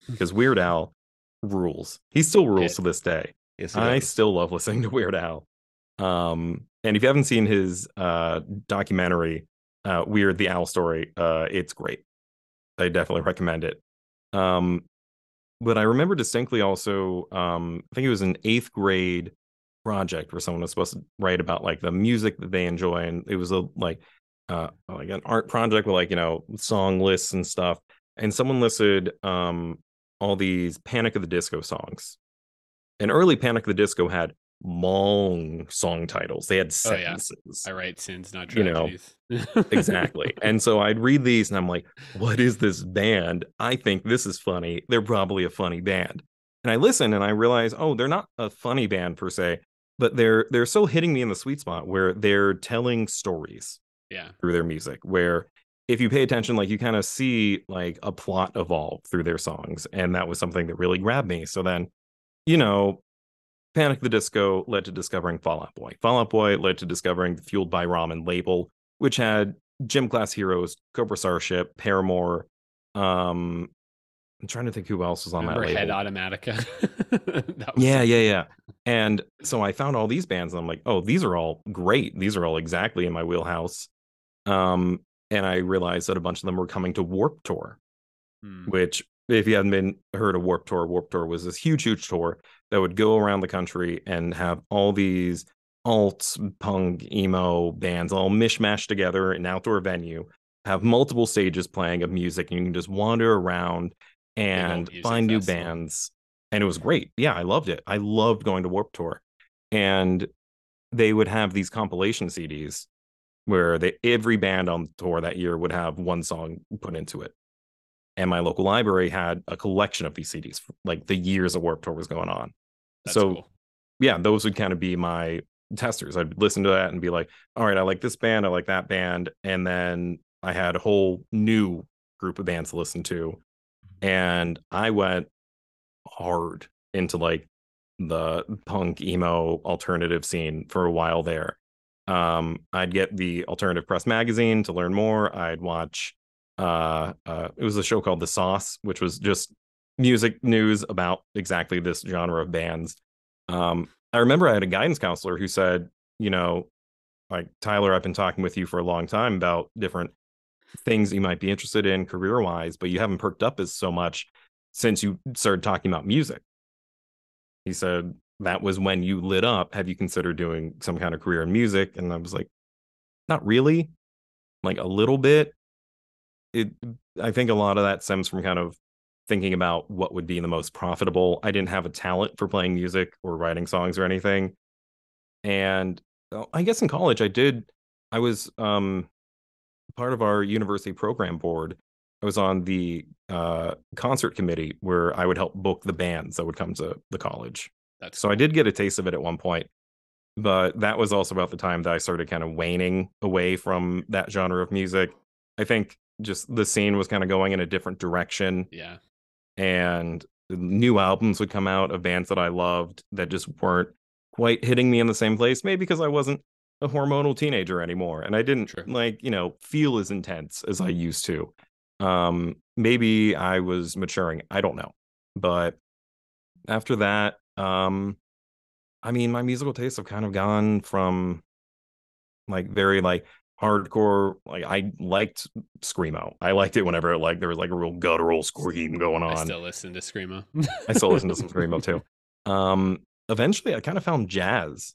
because Weird Al rules. He still rules Yeah. to this day. Yes, I does. still love listening to Weird Al. Um, and if you haven't seen his uh, documentary, uh, Weird the Owl Story, uh, it's great. I definitely recommend it. Um, but I remember distinctly also, um, I think it was an eighth grade project where someone was supposed to write about like the music that they enjoy, and it was a like uh like an art project with like you know song lists and stuff. And someone listed um all these Panic at the Disco songs. And early Panic at the Disco had long song titles. They had Oh, yeah. sentences. I write sins, not You know, tragedies. exactly. And so I'd read these and I'm like, what is this band? I think this is funny. They're probably a funny band. And I listen and I realize, oh, they're not a funny band per se, but they're they're so hitting me in the sweet spot where they're telling stories yeah. through their music where if you pay attention like you kind of see like a plot evolve through their songs and that was something that really grabbed me so then you know panic the disco led to discovering fall out boy fall out boy led to discovering the fueled by ramen label which had gym class heroes cobra starship paramore um i'm trying to think who else was on Remember that Head label Automatica? That was yeah, yeah, yeah. And so I found all these bands and I'm like, oh, these are all great. These are all exactly in my wheelhouse. Um, and I realized that a bunch of them were coming to Warped Tour, Hmm. which if you hadn't been heard of Warped Tour, Warped Tour was this huge, huge tour that would go around the country and have all these alt punk emo bands all mishmashed together in an outdoor venue, have multiple stages playing of music, and you can just wander around and find new festival. bands. And it was great. Yeah, I loved it. I loved going to Warped Tour. And they would have these compilation CDs where they every band on the tour that year would have one song put into it. And my local library had a collection of these CDs, like the years of Warped Tour was going on. That's so cool. yeah, those would kind of be my testers. I'd listen to that and be like, all right, I like this band, I like that band. And then I had a whole new group of bands to listen to. And I went hard into like the punk emo alternative scene for a while there. Um, I'd get the alternative press magazine to learn more. I'd watch uh uh it was a show called The Sauce, which was just music news about exactly this genre of bands. Um, I remember I had a guidance counselor who said, you know, like Tyler, I've been talking with you for a long time about different things you might be interested in career wise, but you haven't perked up as so much since you started talking about music. He said that was when you lit up. Have you considered doing some kind of career in music? And I was like, not really, like a little bit. It, I think a lot of that stems from kind of thinking about what would be the most profitable. I didn't have a talent for playing music or writing songs or anything. And uh, I guess in college I did I was um part of our university program board. I was on the uh concert committee where I would help book the bands that would come to the college. That's So I did get a taste of it at one point. But that was also about the time that I started kind of waning away from that genre of music. I think just the scene was kind of going in a different direction yeah. And new albums would come out of bands that I loved that just weren't quite hitting me in the same place. Maybe because I wasn't a hormonal teenager anymore and I didn't Sure. like, you know, feel as intense as I used to. Um maybe I was maturing, I don't know. But after that, um I mean, my musical tastes have kind of gone from like very like hardcore like I liked screamo. I liked it whenever it like there was like a real guttural scream going on. I still listen to screamo. I still listen to some screamo too. Um, eventually, I kind of found jazz.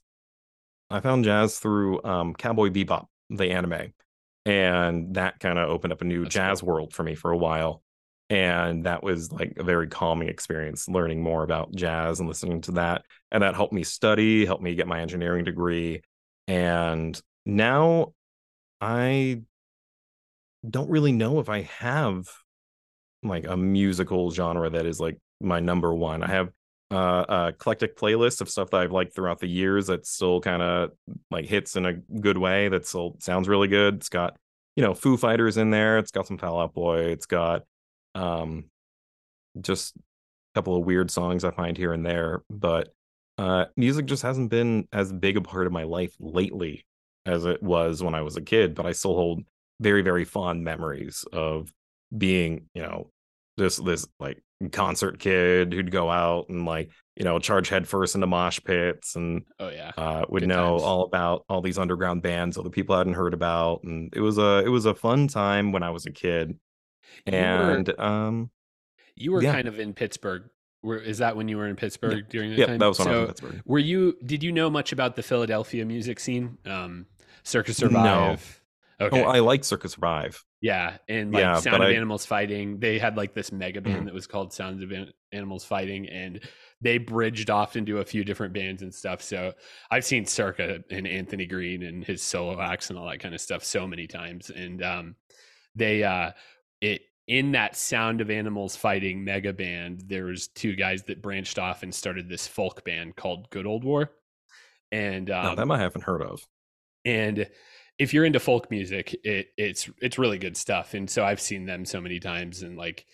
I found jazz through um, Cowboy Bebop, the anime, and that kind of opened up a new That's jazz cool. world for me for a while. And that was like a very calming experience, learning more about jazz and listening to that. And that helped me study, helped me get my engineering degree. And now I don't really know if I have like a musical genre that is like my number one. I have uh, a eclectic playlist of stuff that I've liked throughout the years that still kind of like hits in a good way. That still sounds really good. It's got you know Foo Fighters in there. It's got some Fall Out Boy. It's got um just a couple of weird songs I find here and there. But uh, music just hasn't been as big a part of my life lately as it was when I was a kid. But I still hold very very fond memories of being you know this this like concert kid who'd go out and like you know charge headfirst into mosh pits and oh yeah. uh, would Good know times. all about all these underground bands all the people I hadn't heard about and it was a it was a fun time when I was a kid You were- and um You were Yeah. kind of in Pittsburgh. Were, is that when you were in Pittsburgh during that yeah time? that was when I was in Pittsburgh Were you? Did you know much about the Philadelphia music scene? Um, Circa No. Survive. Okay. oh I like Circa Survive yeah, and like Yeah, Sound of I- Animals Fighting. They had like this mega band Mhm. that was called Sounds of An- Animals Fighting, and they bridged off into a few different bands and stuff. So I've seen Circa and Anthony Green and his solo acts and all that kind of stuff so many times, and um, they uh, it in that Sound of Animals Fighting mega band. There was two guys that branched off and started this folk band called Good Old War, and um, now, that I haven't heard of. And if you're into folk music it it's it's really good stuff. And so i've seen them so many times and like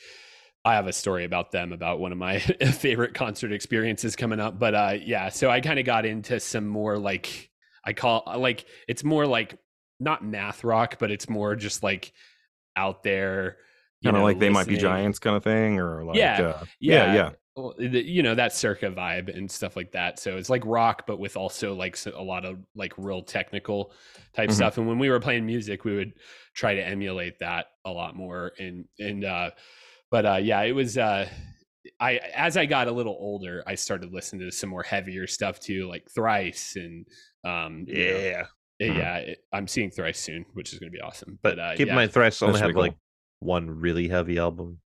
i have a story about them about one of my favorite concert experiences coming up. But uh yeah so i kind of got into some more like i call like it's more like not math rock but it's more just like out there kind of know, like they might be giants kind of thing or like Yeah, uh, yeah yeah yeah well, the- you know that circa vibe and stuff like that so it's like rock but with also like a lot of like real technical type Mhm. stuff and when we were playing music we would try to emulate that a lot more and and uh but uh yeah it was uh i as i got a little older i started listening to some more heavier stuff too like thrice and um you know, Yeah. eh, Mhm. yeah it- i'm seeing thrice soon which is going to be awesome But but, uh keep yeah. in mind, Thrice only should have be cool. like one really heavy album.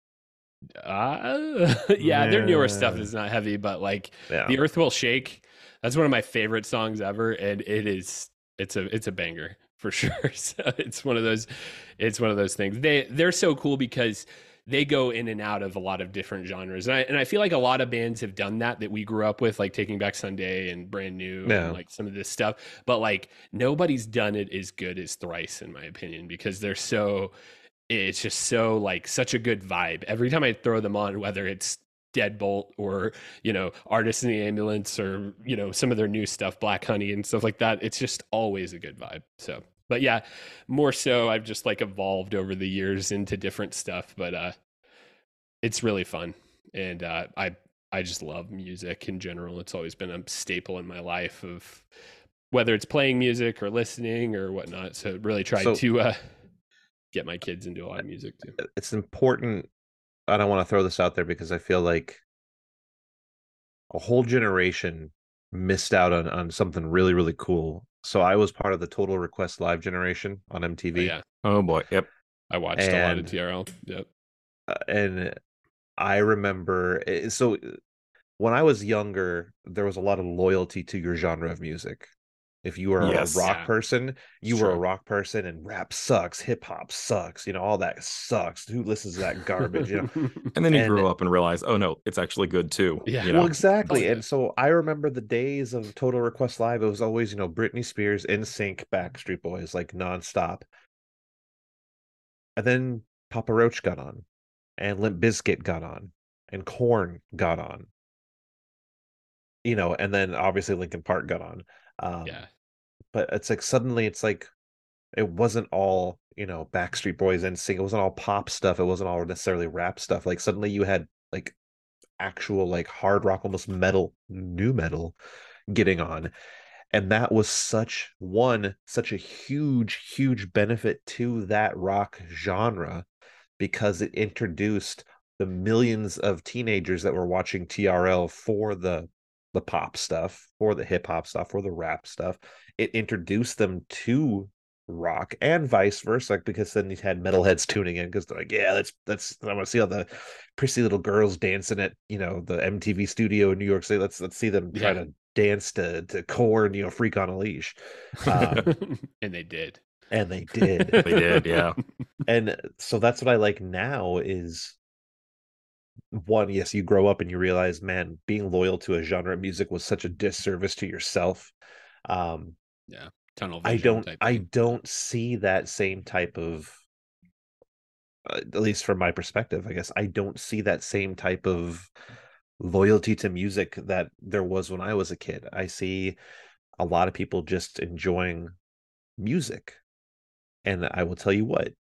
uh, yeah their newer stuff is not heavy but like Yeah. the earth will shake that's one of my favorite songs ever and it is it's a it's a banger for sure so it's one of those it's one of those things they they're so cool because they go in and out of a lot of different genres and i and i feel like a lot of bands have done that that we grew up with like taking back sunday and brand new Yeah. and like some of this stuff but like nobody's done it as good as thrice in my opinion because they're so it's just so like such a good vibe. Every time i throw them on whether it's deadbolt or you know artists in the ambulance or you know some of their new stuff black honey and stuff like that it's just always a good vibe so. But yeah more so i've just like evolved over the years into different stuff but uh it's really fun. And uh i i just love music in general. It's always been a staple in my life of whether it's playing music or listening or whatnot so really tried So- to uh get my kids into a lot of music too it's important. I don't want to throw this out there because I feel like a whole generation missed out on, on something really, really cool. So I was part of the Total Request Live generation on MTV. But yeah oh boy yep i watched a lot of trl yep uh, and I remember eh, so when I was younger, there was a lot of loyalty to your genre of music. If you were Yes. a rock Yeah. person, you were a rock person, and rap sucks, hip hop sucks, you know, all that sucks. Who listens to that garbage? You know, and then you And- grew up and realized oh no it's actually good too Yeah. you well, exactly. And so I remember the days of Total Request Live. It was always, you know, Britney Spears, NSYNC, Backstreet Boys, like nonstop. And then Papa Roach got on, and Limp Bizkit got on, and Korn got on. You know, and then obviously Linkin Park got on. Um, yeah but it's like suddenly it's like it wasn't all you know Backstreet Boys and sing. It wasn't all pop stuff. It wasn't all necessarily rap stuff. Like suddenly you had like actual like hard rock, almost metal, nu metal getting on. And that was such one, such a huge, huge benefit to that rock genre because it introduced the millions of teenagers that were watching TRL for the the pop stuff, or the hip hop stuff, or the rap stuff. It introduced them to rock and vice versa like, because then you had metalheads tuning in because they're like yeah let's let's i want to see all the prissy little girls dancing at you know the mtv studio in new york city let's let's see them try Yeah. to dance to to Korn, you know freak on a leash um, and they did. and they did They did, yeah. and so that's what i like now is one yes you grow up and you realize man being loyal to a genre of music was such a disservice to yourself um Tunnel I don't I thing. don't see that same type of uh, at least from my perspective, I guess I don't see that same type of loyalty to music that there was when I was a kid. I see a lot of people just enjoying music. And I will tell you what,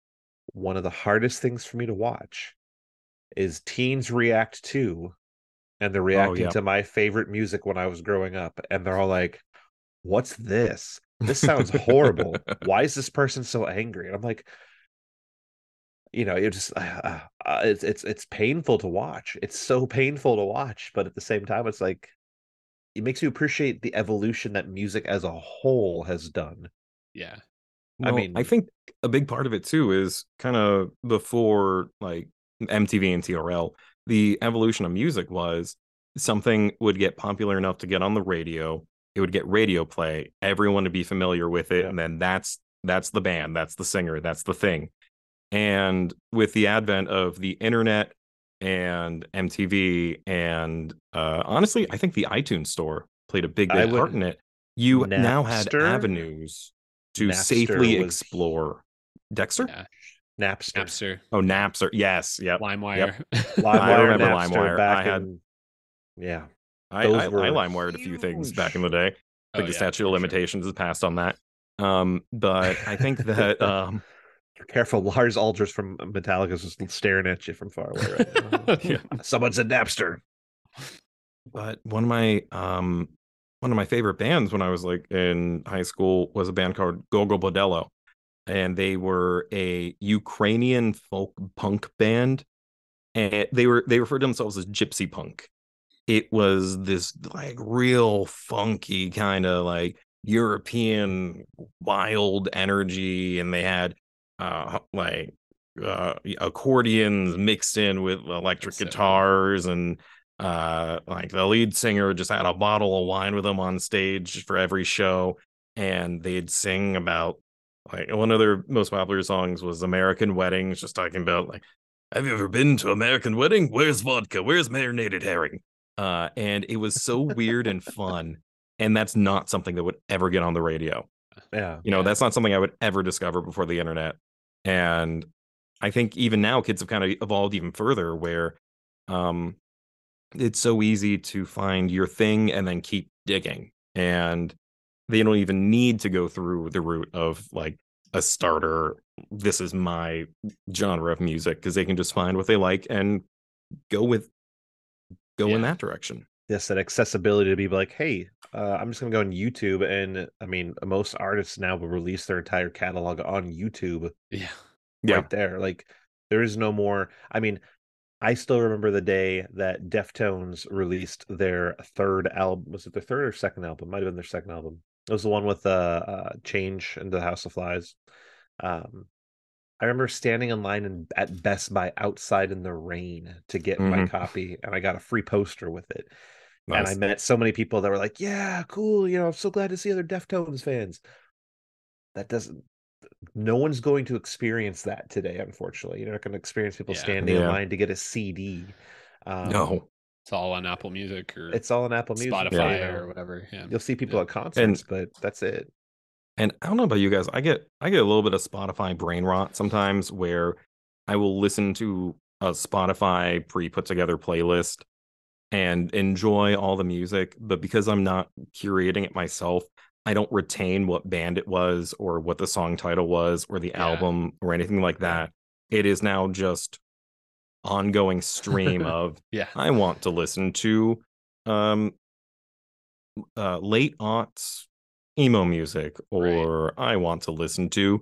one of the hardest things for me to watch is teens react to and they're reacting yeah. to my favorite music when I was growing up and they're all like what's this? This sounds horrible. Why is this person so angry? And I'm like, you know, it just uh, uh, it's it's it's painful to watch. It's so painful to watch, but at the same time, it's like it makes you appreciate the evolution that music as a whole has done. Yeah. I mean- I think a big part of it too is kind of before like MTV and TRL, the evolution of music was something would get popular enough to get on the radio, it would get radio play, everyone would be familiar with it, Yeah. and then that's that's the band, that's the singer, that's the thing. And with the advent of the internet and MTV and uh honestly, I think the iTunes store played a big big part in it. You now had avenues to Napster safely was- explore Dexter. Yeah. Napster, Napster, Oh, Napster. Yes. Yep. LimeWire. LimeWire, remember Napster LimeWire. back I had- in yeah. I, I, I LimeWired a few things back in the day. I Oh, the yeah, statute of for sure. limitations has passed on that. Um, but I think that um, Careful, Lars Ulrich from Metallica is just staring at you from far away right now. Yeah. Someone said Napster. but one of my um one of my favorite bands when I was like in high school was a band called Gogol Bordello. And they were a Ukrainian folk punk band. And they were they referred to themselves as gypsy punk. It was this like real funky kind of like European wild energy, and they had uh like uh accordions mixed in with electric That's so cool. guitars and uh like the lead singer just had a bottle of wine with him on stage for every show and they'd sing about like one of their most popular songs was American Weddings just talking about like have you ever been to American Wedding where's vodka where's marinated herring uh and it was so weird and fun and that's not something that would ever get on the radio Yeah. you know Yeah. that's not something i would ever discover before the internet and i think even now kids have kind of evolved even further where um it's so easy to find your thing and then keep digging and they don't even need to go through the route of like a starter this is my genre of music because they can just find what they like and go with go in that direction yes that accessibility to be like hey uh, i'm just gonna go on youtube and i mean most artists now will release their entire catalog on youtube yeah. Yeah. right there like there is no more i mean i still remember the day that deftones released their third album was it their third or second album might have been their second album it was the one with uh, uh change into the house of flies um I remember standing in line in, at Best Buy outside in the rain to get my Mhm. copy, and I got a free poster with it. And I met so many people that were like, "Yeah, cool. You know, I'm so glad to see other Deftones fans." That doesn't. No one's going to experience that today. Unfortunately, you're not going to experience people Yeah. standing in line to get a CD. Um, no It's all on Apple Music or it's all on Apple Music. Spotify you know. or whatever. Yeah. You'll see people Yeah. at concerts, but that's it. And I don't know about you guys. I get I get a little bit of Spotify brain rot sometimes where I will listen to a Spotify pre put together playlist and enjoy all the music, but because I'm not curating it myself, I don't retain what band it was or what the song title was or the Yeah. album or anything like that. It is now just ongoing stream of Yeah. I want to listen to um uh late aughts emo music Right. or I want to listen to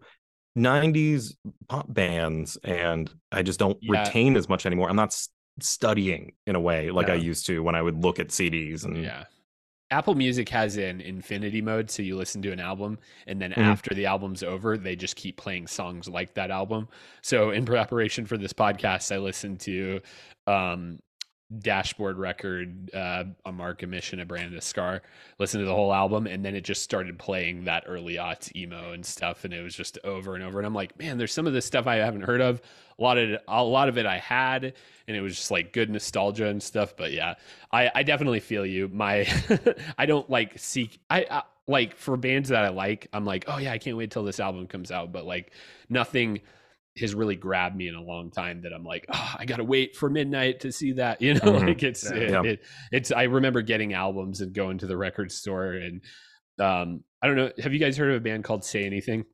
90s pop bands and I just don't Yeah. retain as much anymore. I'm not s- studying in a way like I used to when I would look at CDs and Yeah. Apple Music has an infinity mode, so you listen to an album, and then Mhm. after the album's over, they just keep playing songs like that album. So, in preparation for this podcast, I listened to um, Dashboard Record, uh, a Mark a Mission, a Brand of Scar. listen to the whole album, and then it just started playing that early aughts emo and stuff, and it was just over and over. And I'm like, man, there's some of this stuff I haven't heard of. A lot of it, a lot of it I had, and it was just like good nostalgia and stuff. But yeah, I, I definitely feel you. My I don't like seek I, I like for bands that I like, I'm like, oh yeah, I can't wait till this album comes out. But like nothing has really grabbed me in a long time that I'm like, oh, I gotta wait for midnight to see that. You know, Mhm. like it's Yeah. it, it- it's I remember getting albums and going to the record store and um I don't know. Have you guys heard of a band called Say Anything?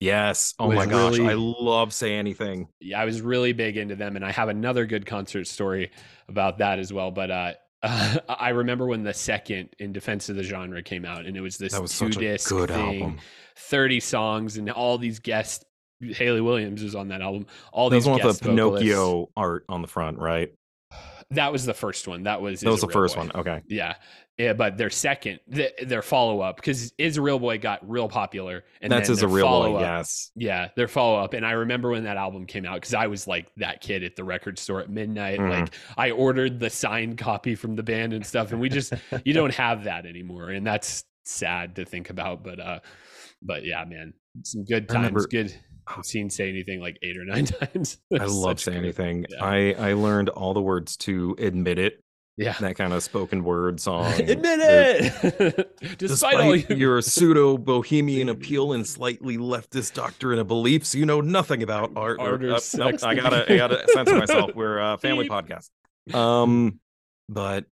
yes. Oh my gosh, really- I love say anything. yeah, I was really big into them, and I have another good concert story about that as well. But uh, I remember when the second "In Defense of the Genre" came out, and it was this That was two disc good thing, album. thirty songs, and all these guests. Hayley Williams is on that album. All these one with the. Pinocchio art on the front, right? That was the first one. That was That was the first Boy. one. Okay. Yeah. Yeah, but their second, th- their follow up, because Is a Real Boy got real popular, and That's as a real boy. Yes. Yeah, their follow up. And I remember when that album came out because I was like that kid at the record store at midnight. Mhm. Like I ordered the signed copy from the band and stuff. And we just, you don't have that anymore. And that's sad to think about. But, uh, but yeah, man, some good times. remember- good. I've seen Say Anything like eight or nine times. I love say anything. yeah. I I learned all the words to admit it. Yeah. That kind of spoken word song. Admit it. Despite, all Despite you, your pseudo bohemian appeal and slightly leftist doctrine and beliefs, you know nothing about art. or- Art or uh, nope. I gotta, I gotta censor myself. We're a family Beep. podcast. Um, but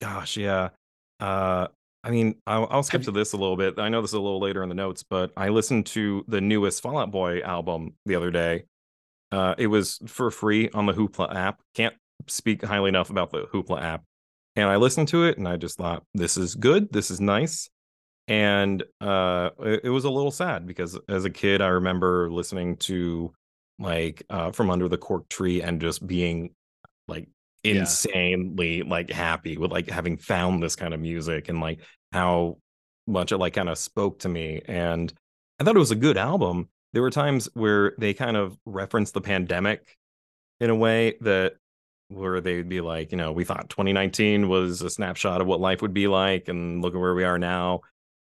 gosh, yeah. Uh, I mean, I'll, I'll skip Have to this a little bit. I know this is a little later in the notes, but I listened to the newest Fall Out Boy album the other day. Uh, it was for free on the Hoopla app. Can't speak highly enough about the Hoopla app. And I listened to it and I just thought, this is good. This is nice. And uh, it, it was a little sad because as a kid, I remember listening to like uh, From Under the Cork Tree and just being like Yeah. insanely like happy with like having found this kind of music and like how much it like kind of spoke to me. And I thought it was a good album. There were times where they kind of referenced the pandemic in a way that where they'd be like, you know, we thought 2019 was a snapshot of what life would be like, and look at where we are now.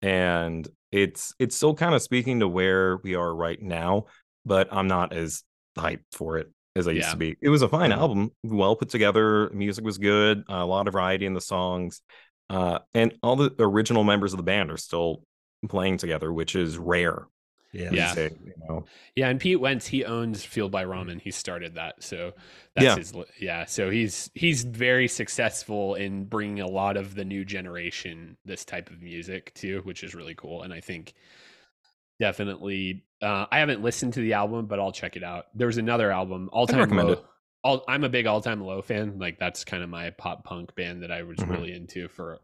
And it's it's still kind of speaking to where we are right now, but I'm not as hyped for it as I used to be. It was a fine Yeah. album, well put together. Music was good, a lot of variety in the songs, uh, and all the original members of the band are still playing together, which is rare. Yeah. Yeah. days, you know? Yeah, and Pete Wentz he owns Fueled by Ramen. He started that, so that's Yeah. his. Yeah, so he's he's very successful in bringing a lot of the new generation this type of music too, which is really cool. And I think definitely, uh, I haven't listened to the album, but I'll check it out. There was another album, All Time Low. it. All, I'm a big All Time Low fan. Like that's kind of my pop punk band that I was Mhm. really into for a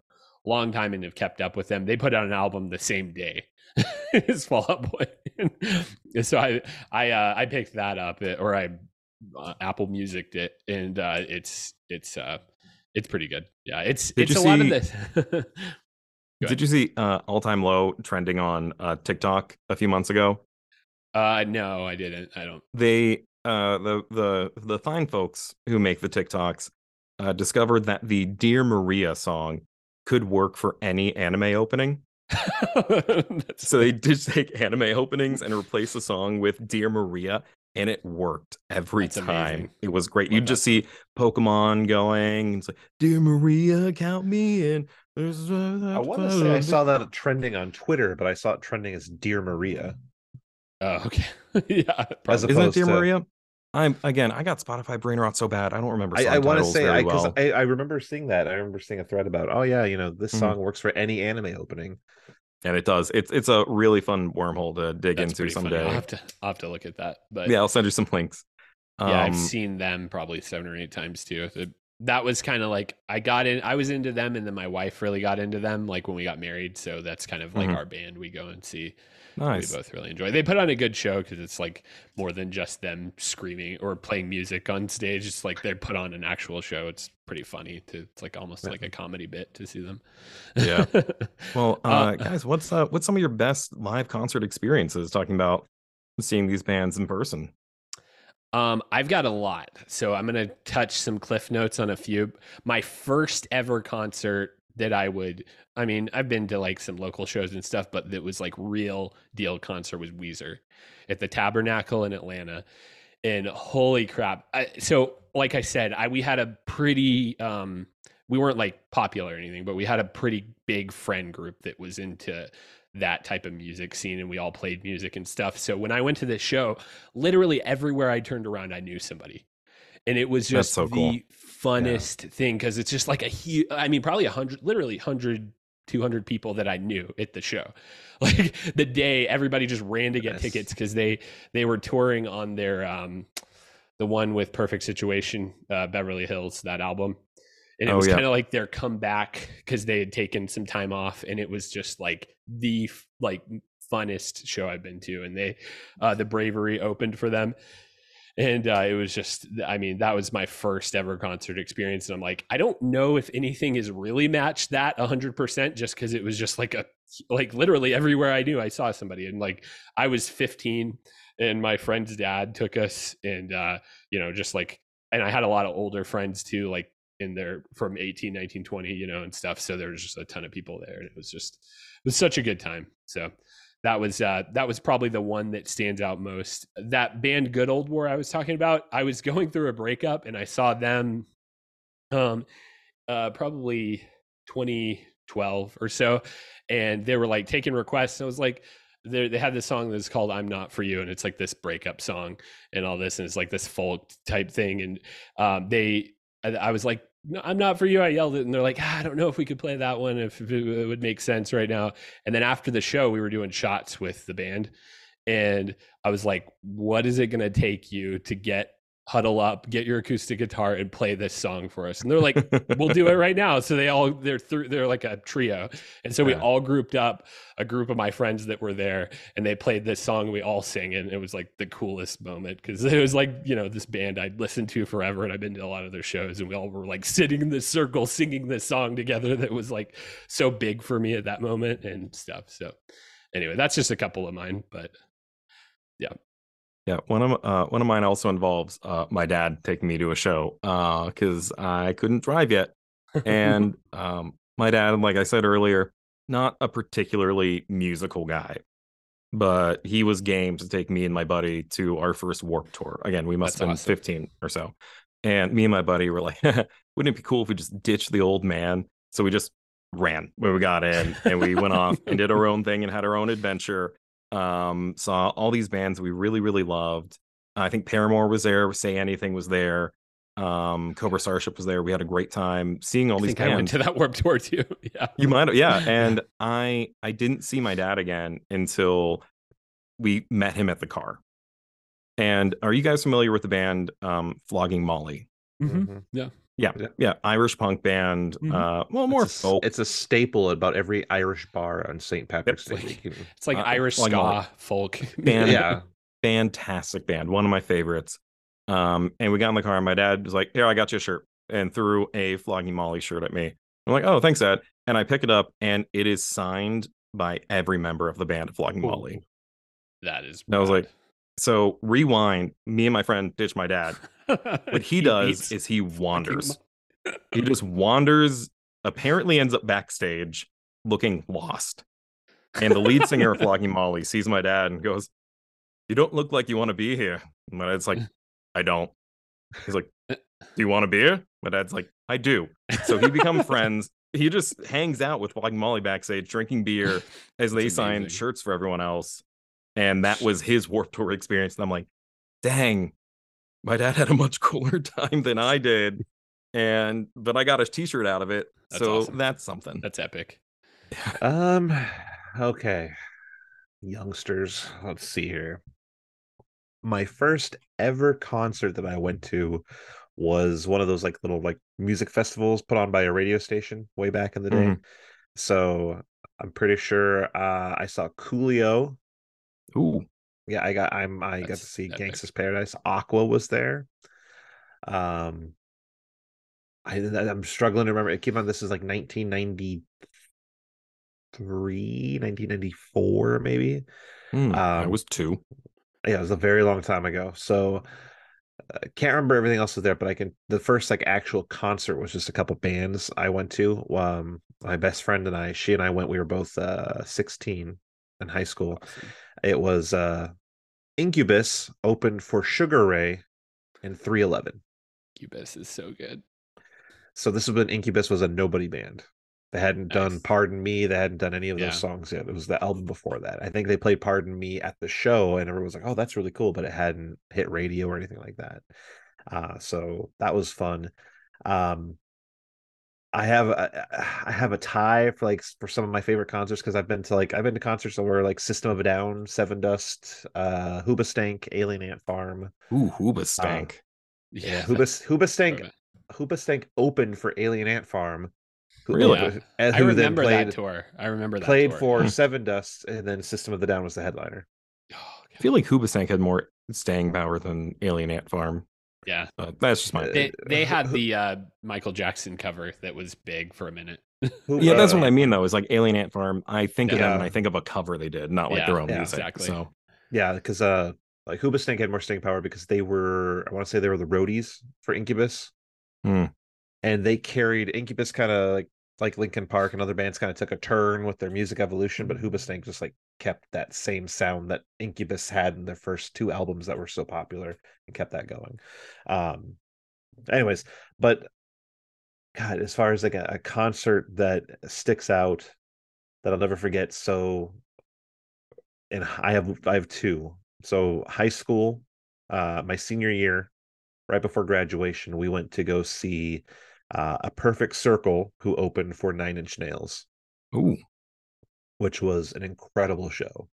long time and have kept up with them. They put out an album the same day as Fall Out Boy. So I I uh, I picked that up uh, or I uh, Apple Music it and uh, it's it's uh it's pretty good. Yeah, it's Did it's a you lot of see- this. Go Did you see uh, all time low trending on uh, TikTok a few months ago? uh no, I didn't. I don't. They uh, the the the fine folks who make the TikToks uh, discovered that the Dear Maria song could work for any anime opening. So they just take anime openings and replace the song with Dear Maria, and it worked every That's time. amazing. It was great. You just see Pokemon going. It's like Dear Maria, count me in. I want to say I saw that trending on Twitter, but I saw it trending as Dear Maria. Oh, okay. yeah. As probably. Isn't it Dear to- Maria? I'm again. I got Spotify brain rot so bad. I don't remember. I, Song I want to say I because well. I, I remember seeing that. I remember seeing a thread about, oh yeah, you know, this Mhm. song works for any anime opening. and it does. It's it's a really fun wormhole to dig That's into someday. I'll have to I'll have to look at that. But Yeah, I'll send you some links. yeah, I've Um, seen them probably seven or eight times too. The- that was kind of like I got in. I was into them, and then my wife really got into them. Like when we got married, so that's kind of like Mhm. our band. We go and see. nice. We both really enjoy. They put on a good show because it's like more than just them screaming or playing music on stage. It's like they put on an actual show. It's pretty funny. To it's like almost Yeah. like a comedy bit to see them. Yeah. Well, uh, Uh, guys, what's uh, what's some of your best live concert experiences? Talking about seeing these bands in person. Um, I've got a lot, so I'm gonna touch some cliff notes on a few. My first ever concert that I would, I mean, I've been to like some local shows and stuff, but that was like real deal concert was Weezer at the Tabernacle in Atlanta, and holy crap! I, so, like I said, I we had a pretty, um, we weren't like popular or anything, but we had a pretty big friend group that was into that type of music scene and we all played music and stuff. So when I went to this show, literally everywhere I turned around, I knew somebody. And it was just so the cool. funnest thing because it's just like a huge, I mean, probably a hundred, literally 100, 200 people that I knew at the show. Like the day everybody just ran to get Yes. tickets because they, they were touring on their, um, the one with Perfect Situation, uh, Beverly Hills, that album. And it Oh, was yeah. kind of like their comeback because they had taken some time off, and it was just like the like funnest show I've been to. And they, uh, the Bravery opened for them, and uh, it was just, I mean, that was my first ever concert experience. And I'm like, I don't know if anything has really matched that 100 percent, just because it was just like a like literally everywhere I knew I saw somebody, and like I was 15 and my friend's dad took us and uh you know just like and i had a lot of older friends too like in there from 18 19 20 you know and stuff so there was just a ton of people there and it was just was such a good time. So that was uh that was probably the one that stands out most. That band good old war i was talking about i was going through a breakup and i saw them um uh probably 2012 or so and they were like taking requests and i was like they had this song that's called "I'm Not for You" and it's like this breakup song and all this and it's like this folk type thing and um, they I was like no, I'm not for you. I yelled it, and they're like, ah, I don't know if we could play that one, if, it would make sense right now. And then after the show, we were doing shots with the band, and I was like, what is it going to take you to get huddle up, get your acoustic guitar, and play this song for us? And they're like, we'll do it right now. So they all they're through they're like a trio. And so we Yeah. all grouped up a group of my friends that were there and they played this song we all sang it. And it was like the coolest moment because it was like, you know, this band I'd listened to forever and I've been to a lot of their shows and we all were like sitting in this circle singing this song together that was like so big for me at that moment and stuff. So anyway, that's just a couple of mine, but Yeah, one of uh, one of mine also involves uh, my dad taking me to a show because I couldn't drive yet, and um, my dad, like I said earlier, not a particularly musical guy, but he was game to take me and my buddy to our first Warped Tour. Again, we must That's have been awesome. 15 or so, and me and my buddy were like, "Wouldn't it be cool if we just ditched the old man?" So we just ran when we got in, and we went off and did our own thing and had our own adventure um saw all these bands we really really loved i think paramore was there say anything was there um cobra starship was there we had a great time seeing all I these think I went bands to that warped tour too. Yeah. you might yeah and i i didn't see my dad again until we met him at the car and are you guys familiar with the band um flogging molly Mhm. Mhm. yeah Yeah. yeah irish punk band Mhm. uh well more it's, a, s- folk it's a staple at about every Irish bar on St. Patrick's Day Yep. week. It's like Uh, Irish like ska Molly. folk. Band- yeah. fantastic band, one of my favorites. Um, and we got in the car, and my dad was like, "Here, I got you a shirt," and threw a Flogging Molly shirt at me. I'm like, "Oh, thanks, Dad." And I pick it up, and it is signed by every member of the band Flogging Molly. That is. And I was like, So rewind. Me and my friend ditch my dad. What he does beats is he wanders. He just wanders. Apparently, ends up backstage looking lost. And the lead singer of Flogging Molly sees my dad and goes, "You don't look like you want to be here." And my dad's like, "I don't." He's like, "Do you want a beer?" My dad's like, "I do." So he become friends. He just hangs out with Flogging Molly backstage, drinking beer as they sign shirts for everyone else. And that was his Warped Tour experience. And I'm like, "Dang, my dad had a much cooler time than I did." And but I got a T-shirt out of it, That's so awesome. that's something. That's epic. Um, okay, youngsters. Let's see here. My first ever concert that I went to was one of those like little like music festivals put on by a radio station way back in the day. Mhm. So I'm pretty sure uh, I saw Coolio. Ooh, Yeah, I got I'm I got to see epic. Gangsta's Paradise. Aqua was there. Um, I I'm struggling to remember. It came on. This is like 1993, 1994, maybe. I Um, was two. Yeah, it was a very long time ago. So I can't remember everything else was there, but I can. The first like actual concert was just a couple bands I went to. Um, my best friend and I, she and I went. We were both uh 16 in high school. Awesome. It was uh Incubus opened for Sugar Ray and 311. Incubus is so good. So this was when Incubus was a nobody band. They hadn't done Pardon Me. They hadn't done any of those Yeah. songs yet. It was the album before that. I think they played Pardon Me at the show, and everyone was like, "Oh, that's really cool," but it hadn't hit radio or anything like that. Uh, so that was fun. Um, I have a, I have a tie for like for some of my favorite concerts because I've been to like I've been to concerts where like System of a Down, Sevendust, uh, Hoobastank, Alien Ant Farm. Ooh, Hoobastank. Yeah, that- Hoobas, Hoobastank love it. Hoobastank opened for Alien Ant Farm. who Really? opened- and I remember played, that tour. I remember that played tour. for. Sevendust, and then System of the Down was the headliner. Oh, I feel like Hoobastank had more staying power than Alien Ant Farm. Yeah. But that's just my Uh. They they had the uh, Michael Jackson cover that was big for a minute. Yeah, that's uh, what I mean though. Is like Alien Ant Farm. I think of them and I think of a cover they did, not like Yeah, their own yeah, music. exactly. So Yeah, because uh, like Hoobastank had more staying power because they were I want to say they were the roadies for Incubus, Hmm. and they carried Incubus kind of like like Linkin Park and other bands kind of took a turn with their music evolution, but Hoobastank just like kept that same sound that Incubus had in their first two albums that were so popular and kept that going. Um, anyways, but God, as far as like a, a concert that sticks out that I'll never forget, so and I have I have two. So high school, uh, my senior year, right before graduation, we went to go see uh, a Perfect Circle, who opened for Nine Inch Nails, ooh. which was an incredible show.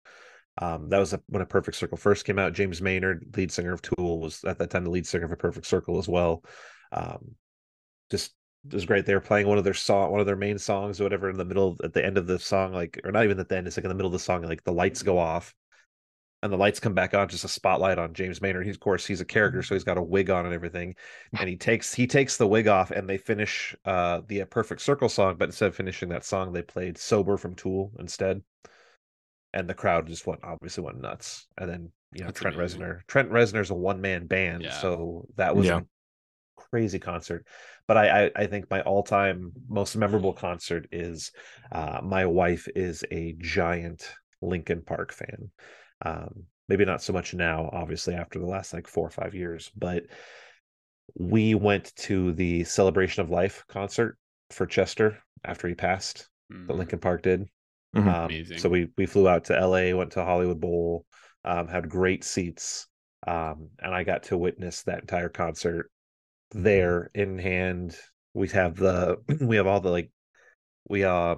Um, that was a, when a Perfect Circle first came out. James Maynard, lead singer of Tool, was at that time the lead singer of a Perfect Circle as well. Um, just it was great. They were playing one of their song, one of their main songs, or whatever, in the middle at the end of the song, like or not even at the end. It's like in the middle of the song, like the lights go off, and the lights come back on. Just a spotlight on James Maynard. He's of course he's a character, so he's got a wig on and everything. And he takes he takes the wig off, and they finish uh the Perfect Circle song, but instead of finishing that song, they played Sober from Tool instead. And the crowd just went obviously went nuts. And then you know That's Trent amazing. Reznor. Trent Reznor's a one man band, Yeah. so that was Yeah. a crazy concert. But I, I I think my all time most memorable concert is uh, my wife is a giant Linkin Park fan. Um, maybe not so much now, obviously after the last like four or five years, but we went to the Celebration of Life concert for Chester after he passed. That Mhm. Linkin Park did. Mhm. Um, Amazing. So we we flew out to LA, went to Hollywood Bowl, um, had great seats, um, and I got to witness that entire concert there in hand. We have the we have all the like we uh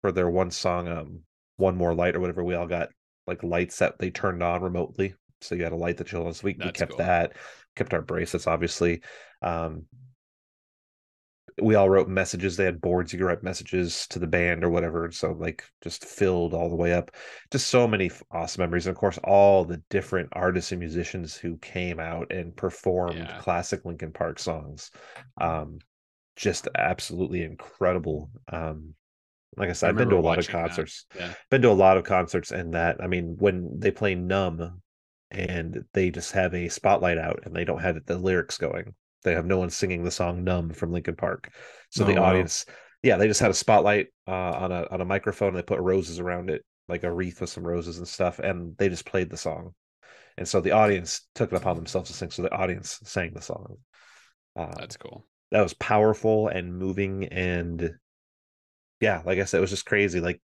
for their one song um one more light or whatever we all got like lights that they turned on remotely so you had a light that you so we, we kept cool. that kept our bracelets obviously um we all wrote messages they had boards you could write messages to the band or whatever so like just filled all the way up just so many awesome memories and of course all the different artists and musicians who came out and performed Yeah. classic linkin park songs um just absolutely incredible um like i said I i've been to a lot of concerts Yeah. been to a lot of concerts and that i mean when they play numb and they just have a spotlight out and they don't have the lyrics going they have no one singing the song numb from linkin park so Oh, the wow. audience yeah they just had a spotlight uh, on a on a microphone and they put roses around it like a wreath with some roses and stuff and they just played the song and so the audience took it upon themselves to sing so the audience sang the song uh, That's cool. that was powerful and moving and yeah like i said it was just crazy like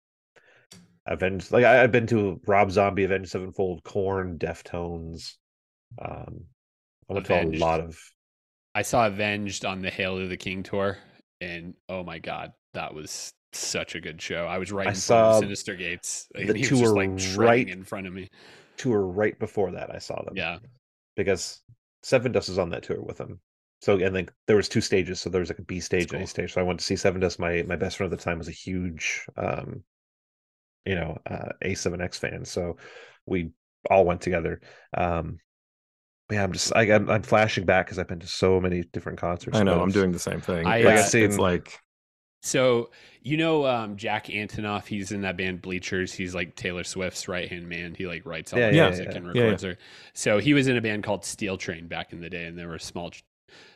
avenged like I, i've been to rob zombie avenged sevenfold Korn deftones um i went Avenged. to a lot of I saw Avenged on the Hail to the King tour, and oh my god, that was such a good show. I was right I in front of Synyster Gates. the And he was just tour like right- in front of me. Tour right before that, I saw them. Yeah. because Sevendust was on that tour with him. So and then there was two stages, so there was like a B stage and A stage. So I went to see Sevendust My my best friend at the time was a huge, um, you know, uh, A7X fan. So we all went together. Um, yeah, I'm just I, I'm, I'm flashing back because I've been to so many different concerts. I know. but I'm doing the same thing. I, it's, uh, it's seen- like So you know um, Jack Antonoff, he's in that band Bleachers. He's like Taylor Swift's right hand man. He like writes all Yeah, the yeah, music yeah. and Yeah, yeah. records her. So he was in a band called Steel Train back in the day, and they were a small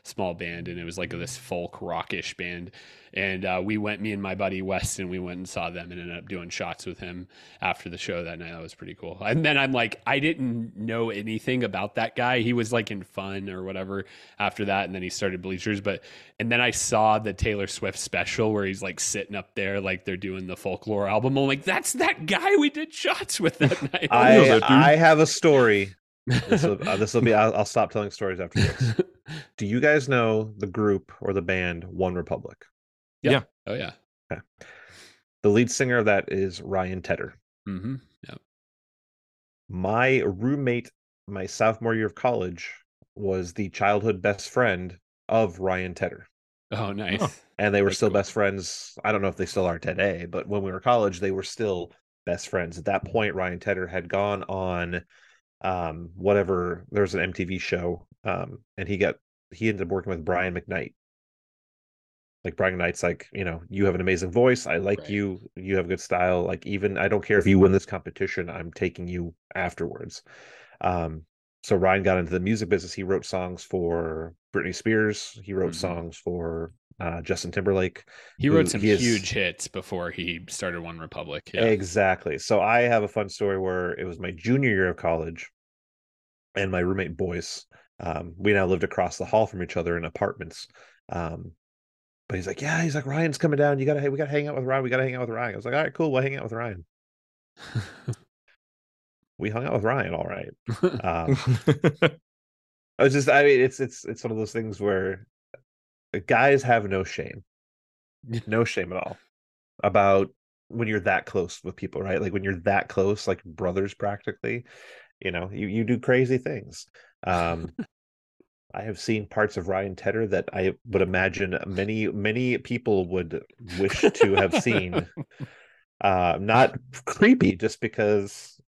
small band, and it was like this folk rockish band. And uh, we went, me and my buddy Weston, we went and saw them and ended up doing shots with him after the show that night. That was pretty cool. And then I'm like, I didn't know anything about that guy. He was like in fun or whatever after that. And then he started Bleachers. But, and then I saw the Taylor Swift special where he's like sitting up there, like they're doing the folklore album. I'm like, that's that guy we did shots with that night. I know. I have a story. This will uh, this will be. I'll, I'll stop telling stories after this. Do you guys know the group or the band One Republic? Yeah. Oh, yeah. The lead singer of that is Ryan Tedder. Mm-hmm. Yeah. my roommate my sophomore year of college was the childhood best friend of Ryan Tedder. Oh, nice. And they were That's still cool. best friends. I don't know if they still are today, but when we were college, they were still best friends. At that point, Ryan Tedder had gone on um whatever there was an MTV show. Um and he got he ended up working with Brian McKnight. Like Brian McKnight's like, you know, you have an amazing voice. I like Right. you. You have good style. Like even I don't care if you win this competition, I'm taking you afterwards. Um so Ryan got into the music business. He wrote songs for Britney Spears. He wrote Mhm. songs for uh, Justin Timberlake. He wrote some he is- huge hits before he started One Republic. Yeah. Exactly. So I have a fun story where it was my junior year of college, and my roommate Boyce. Um, we now lived across the hall from each other in apartments. Um, but he's like, "Yeah," he's like, "Ryan's coming down. You gotta, hey, we gotta hang out with Ryan. We gotta hang out with Ryan." I was like, "All right, cool. We'll hang out with Ryan." We hung out with Ryan. All right. Um, I was just, I mean, it's it's it's one of those things where guys have no shame, no shame at all about when you're that close with people, right? Like when you're that close, like brothers practically, you know, you you do crazy things. Um, I have seen parts of Ryan Tedder that I would imagine many many people would wish to have seen. Uh, not creepy, just because,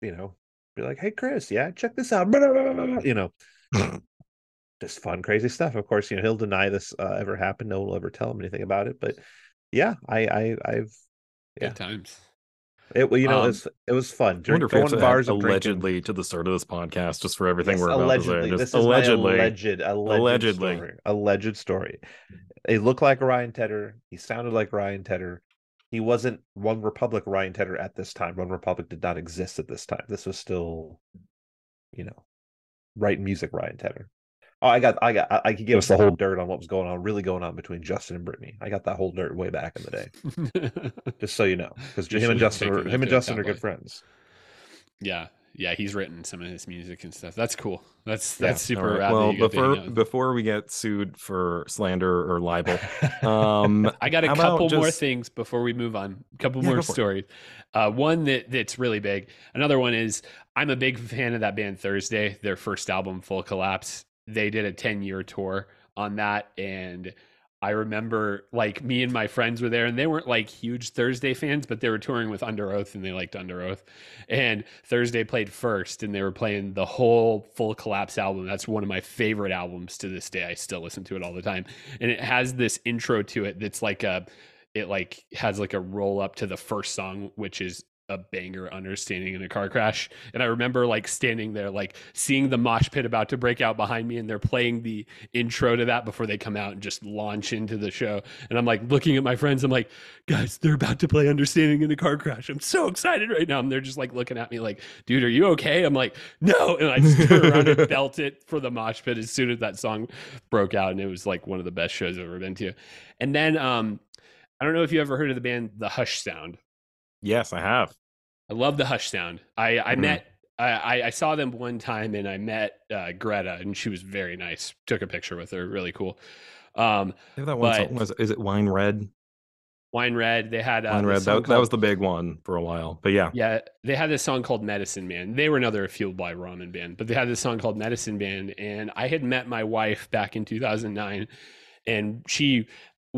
you know, be like, "Hey, Chris, yeah, check this out," you know, just fun, crazy stuff. Of course, you know he'll deny this uh, ever happened. No one will ever tell him anything about it. But yeah, I, I, I've yeah. Good times. It. well, You know, Um, it was it was fun. Drink, wonder if we going to bars drinking. allegedly to the start of this podcast, just for everything Yes, we're about to say. allegedly. Just This is allegedly. alleged, alleged Allegedly. story. Alleged story. He looked like Ryan Tedder. He sounded like Ryan Tedder. He wasn't One Republic Ryan Tedder at this time. One Republic did not exist at this time. This was still, you know, right music Ryan Tedder. Oh, I got, I got, I, I could give us the whole dirt on what was going on, really going on between Justin and Britney. I got that whole dirt way back in the day, just so you know, because him and Justin, were, him and Justin are good line. friends. yeah. Yeah. He's written some of his music and stuff. That's cool. That's, that's All super right, Well, you got to hang before out with- before we get sued for slander or libel, um, I got a How about couple more things before we move on. A couple Yeah, more go for it. stories. Uh, one that that's really big. Another one is I'm a big fan of that band Thursday. Their first album, Full Collapse. They did a 10 year tour on that, and I remember like me and my friends were there, and they weren't like huge Thursday fans, but they were touring with Under Oath, and they liked Under Oath. And Thursday played first, and they were playing the whole Full Collapse album. That's one of my favorite albums to this day. I still listen to it all the time, and it has this intro to it that's like a it like has like a roll up to the first song which is a banger understanding in a car crash. And i remember like standing there like seeing the mosh pit about to break out behind me and they're playing the intro to that before they come out and just launch into the show. And i'm like looking at my friends. I'm like guys they're about to play understanding in a car crash. I'm so excited right now. And they're just like looking at me like dude are you okay? I'm like no. And i just turn around and belt it for the mosh pit as soon as that song broke out and it was like one of the best shows i've ever been to. And then um I don't know if you ever heard of the band The Hush Sound. Yes, I have. I love the Hush Sound. I I Mhm. met I, I saw them one time and I met uh, Greta and she was very nice. Took a picture with her, really cool. Um, that one But-. Was is it Wine Red? Wine Red. They had uh, Wine Red. That, that was the big one for a while. But yeah, Yeah, they had this song called Medicine Man. They were another Fueled by Ramen band, but they had this song called Medicine Band. And I had met my wife back in 2009, and she,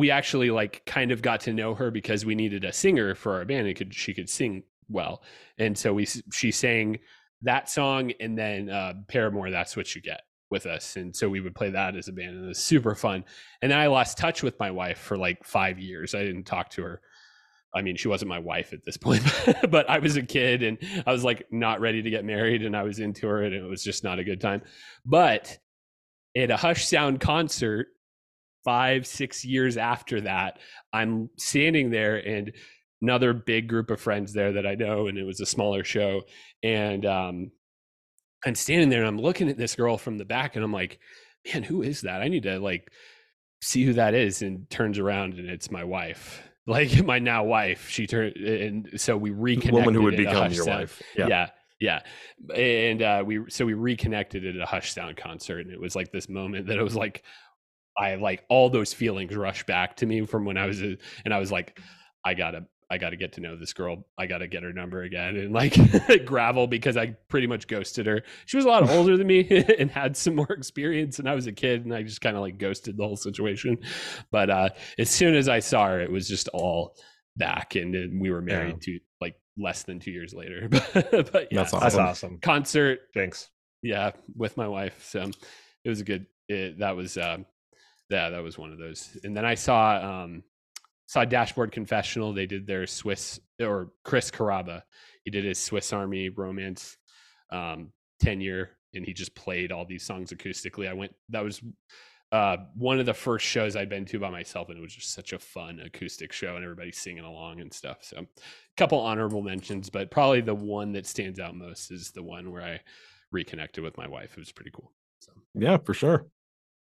we actually like kind of got to know her because we needed a singer for our band. And could she could sing well, and so we she sang that song and then uh, Paramore. That's what you get with us, and so we would play that as a band, and it was super fun. And then I lost touch with my wife for like five years. I didn't talk to her I mean, she wasn't my wife at this point, but I was a kid and I was like not ready to get married and I was into her and it was just not a good time. But at a Hush Sound concert, five, six years after that, I'm standing there and another big group of friends there that I know, and it was a smaller show. And um, I'm standing there and I'm looking at this girl from the back and I'm like, man, who is that? I need to like see who that is. And turns around and it's my wife like my now wife. She turned, and so we the reconnected. woman who would become your Sound. wife. Yeah. Yeah. yeah, and uh, we so we reconnected at a Hush Sound concert, and it was like this moment that it was like I like all those feelings rush back to me from when I was a, and I was like, I gotta. I got to get to know this girl. I got to get her number again and like gravel because I pretty much ghosted her. She was a lot older than me and had some more experience, and I was a kid, and I just kind of like ghosted the whole situation. But uh, as soon as I saw her, it was just all back, and, then we were married Yeah. to like less than two years later. but yeah, That's so That's Awesome. awesome. concert, Thanks. yeah, with my wife. So it was a good. It, that was um, yeah, that was one of those. And then I saw um, saw Dashboard Confessional. They did their Swiss or Chris Carrabba. He did his Swiss Army Romance um, ten year, and he just played all these songs acoustically. I went. That was uh, one of the first shows I'd been to by myself, and it was just such a fun acoustic show, and everybody singing along and stuff. So, a couple honorable mentions, but probably the one that stands out most is the one where I reconnected with my wife. It was pretty cool. So, Yeah, for sure.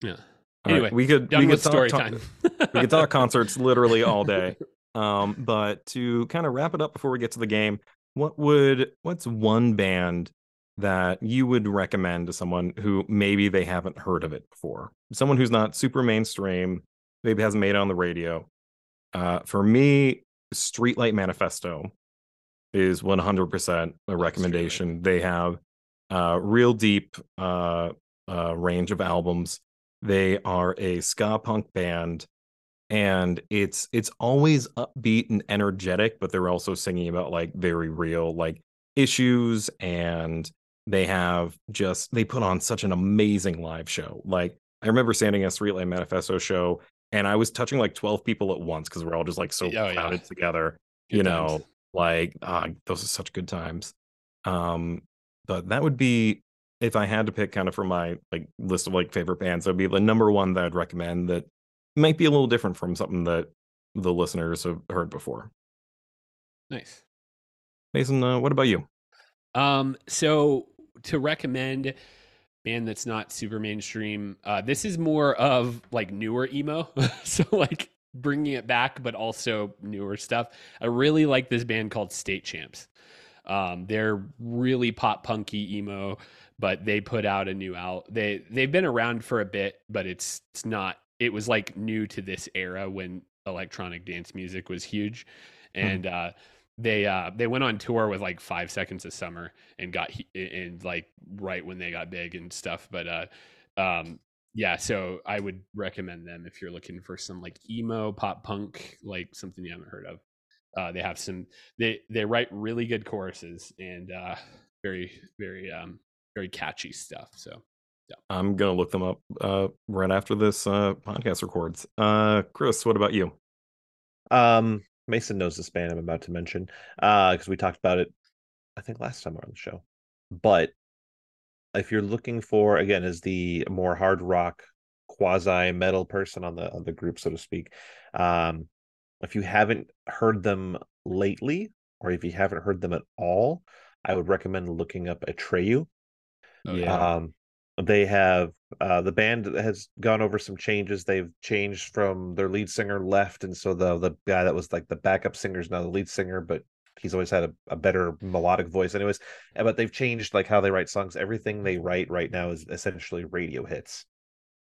yeah. All right, Anyway, we could we could talk, story talk- time. we could talk concerts literally all day. Um, but to kind of wrap it up before we get to the game, what would what's one band that you would recommend to someone who maybe they haven't heard of it before? Someone who's not super mainstream, maybe hasn't made it on the radio. Uh, for me, Streetlight Manifesto is 100% a recommendation. They have uh, real deep uh, uh, range of albums. They are a ska punk band, and it's it's always upbeat and energetic, but they're also singing about like very real like issues, and they have just they put on such an amazing live show. Like I remember standing at a Streetlight Manifesto show, and I was touching like twelve people at once because we're all just like so Oh, yeah. crowded together Good you times. know like ah, those are such good times um but that would be if i had to pick kind of from my like list of like favorite bands that would be the number one that i'd recommend that might be a little different from something that the listeners have heard before nice. mason uh, what about you Um, so to recommend band that's not super mainstream, uh, this is more of like newer emo. so like bringing it back, but also newer stuff. I really like this band called State Champs. Um, they're really pop punky emo, but they put out a new out. They they've been around for a bit, but it's it's not. It was like new to this era when electronic dance music was huge, and uh, they uh they went on tour with like five seconds of summer and got and like right when they got big and stuff but uh um yeah so i would recommend them if you're looking for some like emo pop punk like something you haven't heard of uh they have some they they write really good choruses and uh very very um very catchy stuff so i'm gonna look them up uh right after this uh podcast records uh chris what about you Um, Mason knows this band I'm about to mention, uh, because we talked about it, I think last time we on the show. But if you're looking for again as the more hard rock quasi metal person on the on the group, so to speak, um, if you haven't heard them lately, or if you haven't heard them at all, I would recommend looking up Atreyu. Oh, Yeah. Um, they have uh, the band has gone over some changes. They've changed from their lead singer left, and so the the guy that was like the backup singer is now the lead singer, but he's always had a, a better melodic voice, anyways. But they've changed like how they write songs. Everything they write right now is essentially radio hits.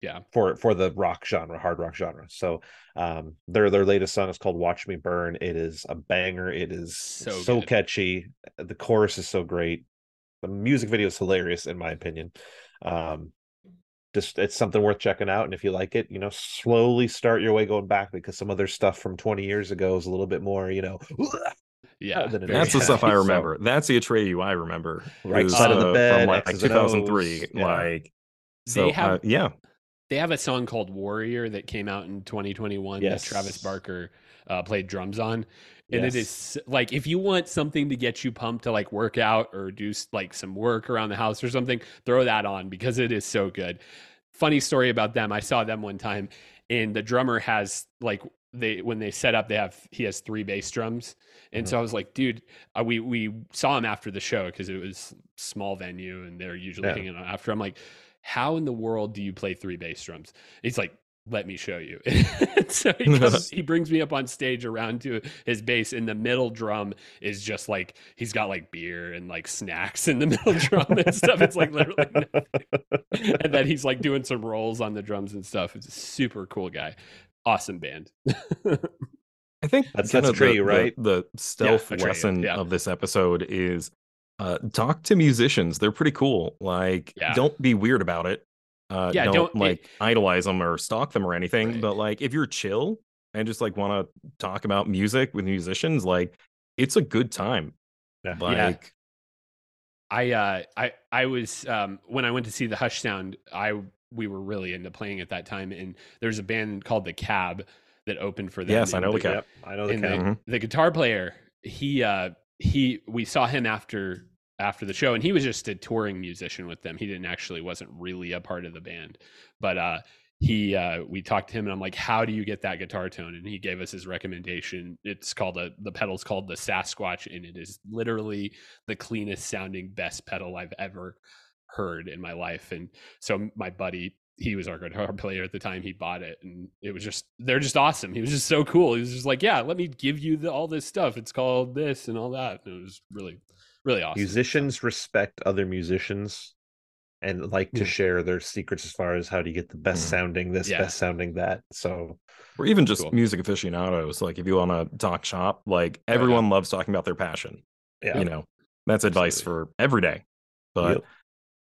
Yeah. for for the rock genre, hard rock genre. So um their their latest song is called Watch Me Burn. It is a banger. It is So so, catchy. The chorus is so great. The music video is hilarious in my opinion. Um just it's something worth checking out and if you like it you know slowly start your way going back because some other stuff from 20 years ago is a little bit more you know Yeah. than it very That's the stuff I heavy. So- remember. That's the Atreyu I remember. Right is, side of the uh, bed, from like X's 2003. Yeah. Like, They have- uh, yeah, They have a song called Warrior that came out in 2021 Yes. that Travis Barker uh, played drums on. And it Yes. is like if you want something to get you pumped to like work out or do like some work around the house or something, throw that on because it is so good. Funny story about them. I saw them one time and the drummer has like they when they set up they have he has three bass drums and so i was like dude uh, we we saw him after the show because it was small venue and they're usually Yeah. hanging out after i'm like how in the world do you play three bass drums he's like let me show you so he, comes, he brings me up on stage around to his bass and the middle drum is just like he's got like beer and like snacks in the middle drum and stuff it's like literally nothing. and then he's like doing some rolls on the drums and stuff it's a super cool guy awesome band I think That's- kinda that's the- Atreyu, the- right? The, stealth Atreyu, lesson yeah. of this episode is uh, talk to musicians. They're pretty cool. Like, Yeah. don't be weird about it. Uh, Yeah, don't, don't- it- like idolize them or stalk them or anything. Right. But like, if you're chill and just like want to talk about music with musicians, like, it's a good time. Yeah. Like, I uh I I was um when I went to see the Hush Sound, I we were really into playing at that time and there's a band called The Cab that opened for them. Yes, I know The the, Cab. Yep, I know the and cab. the, Mhm. the guitar player, he uh he we saw him after after the show and he was just a touring musician with them. He didn't actually wasn't really a part of the band. But uh he uh we talked to him and I'm like, how do you get that guitar tone? And he gave us his recommendation. It's called a the pedal's called the Sasquatch, and it is literally the cleanest sounding, best pedal I've ever heard in my life. And so my buddy, he was our guitar player at the time, he bought it and it was just they're just awesome. He was just so cool. He was just like, Yeah, let me give you the, all this stuff. It's called this and all that. And it was really, really awesome. Musicians respect other musicians and like to share their secrets as far as how to get the best Mhm. sounding this, Yeah. best sounding that. So or even just Cool. music aficionados. Like, if you want to talk shop, like, Oh, yeah. everyone loves talking about their passion. yeah, You know, that's advice Absolutely. for every day. But Yep.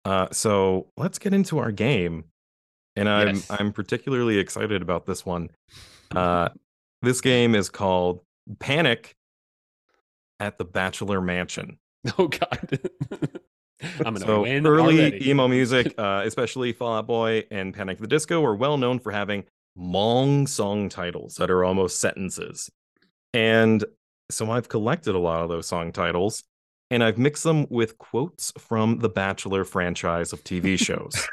Uh, so let's get into our game, and I'm Yes. I'm particularly excited about this one. Uh, this game is called Panic at the Bachelor Mansion. Oh God. I'm gonna So win. early already. emo music, uh, especially Fall Out Boy and Panic at the Disco, are well known for having long song titles that are almost sentences. And so I've collected a lot of those song titles, and I've mixed them with quotes from the Bachelor franchise of TV shows.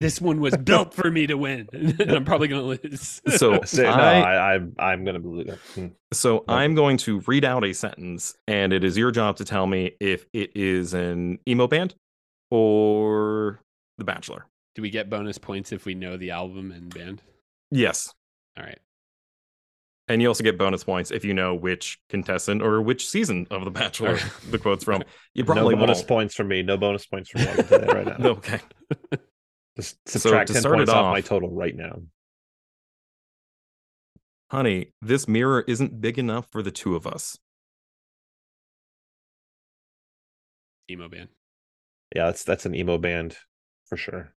This one was built for me to win. and I'm probably gonna lose. So Say- no, I, I, I'm I'm gonna believe it. Hmm. so No. I'm going to read out a sentence, and it is your job to tell me if it is an emo band or The Bachelor. Do we get bonus points if we know the album and band? Yes, All right. and you also get bonus points if you know which contestant or which season of The Bachelor the quote's from. You No probably bonus won't. points from me. No bonus points from me. I can tell you that right now. Okay. Just So subtract to ten start it points off my total right now. Honey, this mirror isn't big enough for the two of us. Emo band. Yeah, that's that's an emo band for sure.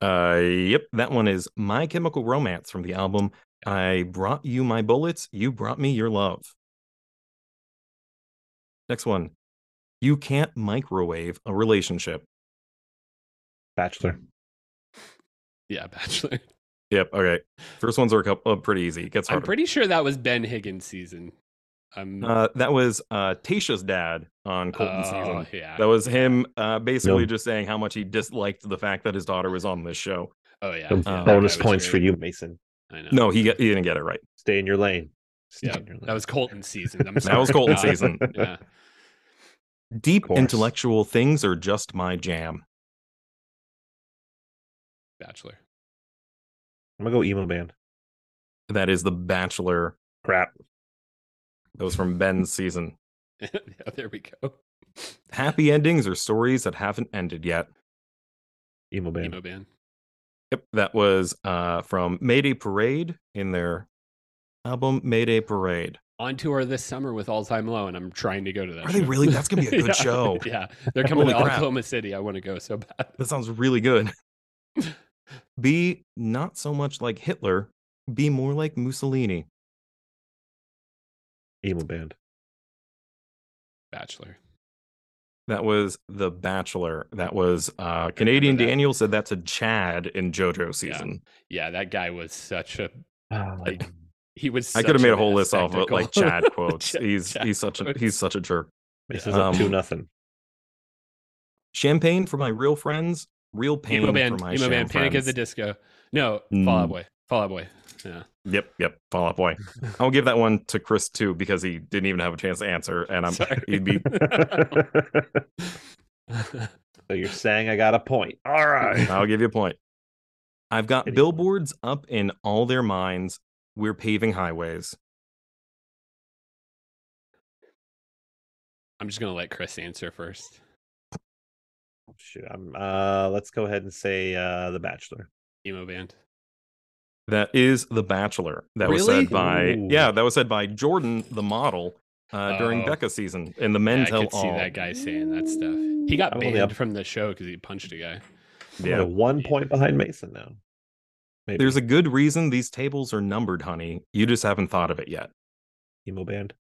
Uh, yep, that one is My Chemical Romance from the album I Brought You My Bullets, You Brought Me Your Love. Next one. You can't microwave a relationship. Bachelor. Yeah, Bachelor. Yep, okay. First ones are a couple, uh, pretty easy. It gets I'm pretty sure that was Ben Higgins season. Um, Uh, that was uh, Tasha's dad on Colton oh, season. yeah. That was him uh, basically No. just saying how much he disliked the fact that his daughter was on this show. Oh yeah. Some yeah, bonus guy was points for you, Mason. I know. No, he, get, he didn't get it right. Stay in your lane. Stay Yeah, your lane. that was Colton season. I'm That was Colton season. Yeah. Deep intellectual things are just my jam. Bachelor. I'm gonna go emo band. That is The Bachelor. Crap. That was from Ben's season. yeah, there we go. Happy endings are stories that haven't ended yet. Emo band. Emo band. Yep, that was uh from Mayday Parade in their album Mayday Parade. On tour this summer with All Time Low, and I'm trying to go to that. Are they really? That's gonna be a good Yeah, show. Yeah, they're coming Holy to crap. Oklahoma City. I want to go so bad. That sounds really good. Be not so much like Hitler, be more like Mussolini. Emo band. Bachelor. That was The Bachelor. That was uh Canadian that. Daniel said that's a Chad in JoJo season. Yeah, that guy was such a. Oh, He was. I could have made a whole list off of like. Chad quotes. Chad- he's Chad he's such a he's such a jerk. Mason's Yeah. up two Um, nothing. Champagne for my real friends, real pain emo band, for my emo band, Panic at friends. the Disco. No, Fall Out Mm. Boy. Fall Out Boy. Yeah. Yep, yep. Fall Out Boy. I'll give that one to Chris too because he didn't even have a chance to answer, and I'm Sorry. he'd be so you're saying I got a point. All right. I'll give you a point. I've got Kidding. billboards up in all their minds. We're paving highways. I'm just gonna let Chris answer first. Shoot, I'm uh let's go ahead and say uh The Bachelor. Emo band. That is The Bachelor. That was said by Ooh. yeah, that was said by Jordan, the model, uh, during Oh. Becca season in the Yeah, Men I Tell could see All. that guy saying that stuff. He got I'm banned from the show because he punched a guy. Yeah. one point behind Mason now. Maybe. There's a good reason these tables are numbered, honey. You just haven't thought of it yet. emo band.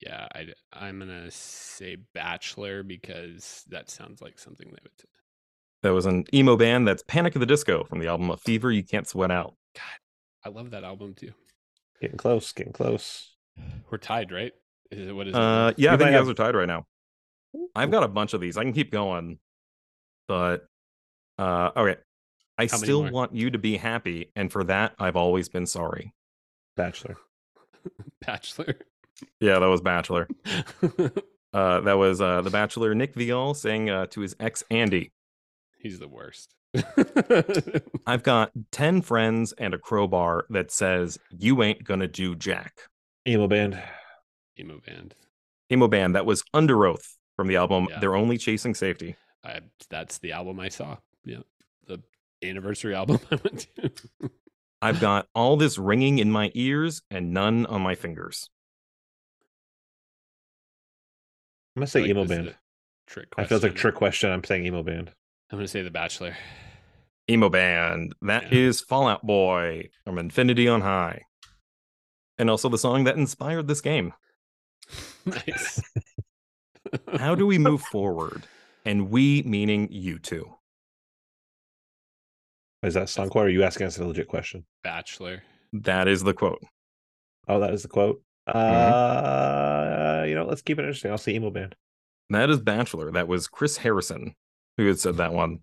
Yeah, I, I'm gonna say Bachelor because that sounds like something they would. Say. That was an emo band that's Panic of the Disco from the album A Fever You Can't Sweat Out. God, I love that album too. Getting close, getting close. We're tied, right? Is it what is it? Uh, now? yeah, I You think you guys have- are tied right now. I've got a bunch of these. I can keep going, but uh, okay. I How still want you to be happy, and for that, I've always been sorry. Bachelor. Bachelor. Yeah, that was Bachelor. Uh, that was uh, the Bachelor. Nick Viall saying uh, to his ex Andi, He's the worst. "I've got ten friends and a crowbar that says you ain't gonna do jack." Emo band. Emo band. Emo band that was Under Oath from the album Yeah. "They're Only Chasing Safety." I, that's the album I saw. Yeah, the anniversary album I went to. I've got all this ringing in my ears and none on my fingers. I'm gonna say like emo band. a Trick. I feel like a trick question. I'm saying emo band. I'm gonna say The Bachelor. emo band. That is Yeah. Fall Out Boy from Infinity on High. And also the song that inspired this game. nice. How do we move forward? And we meaning you two. Is that song quote? Or are you asking us a legit question? Bachelor. That is the quote. Oh, that is the quote. Uh, you know, let's keep it interesting. I'll say emo band. That is Bachelor. That was Chris Harrison who had said that one.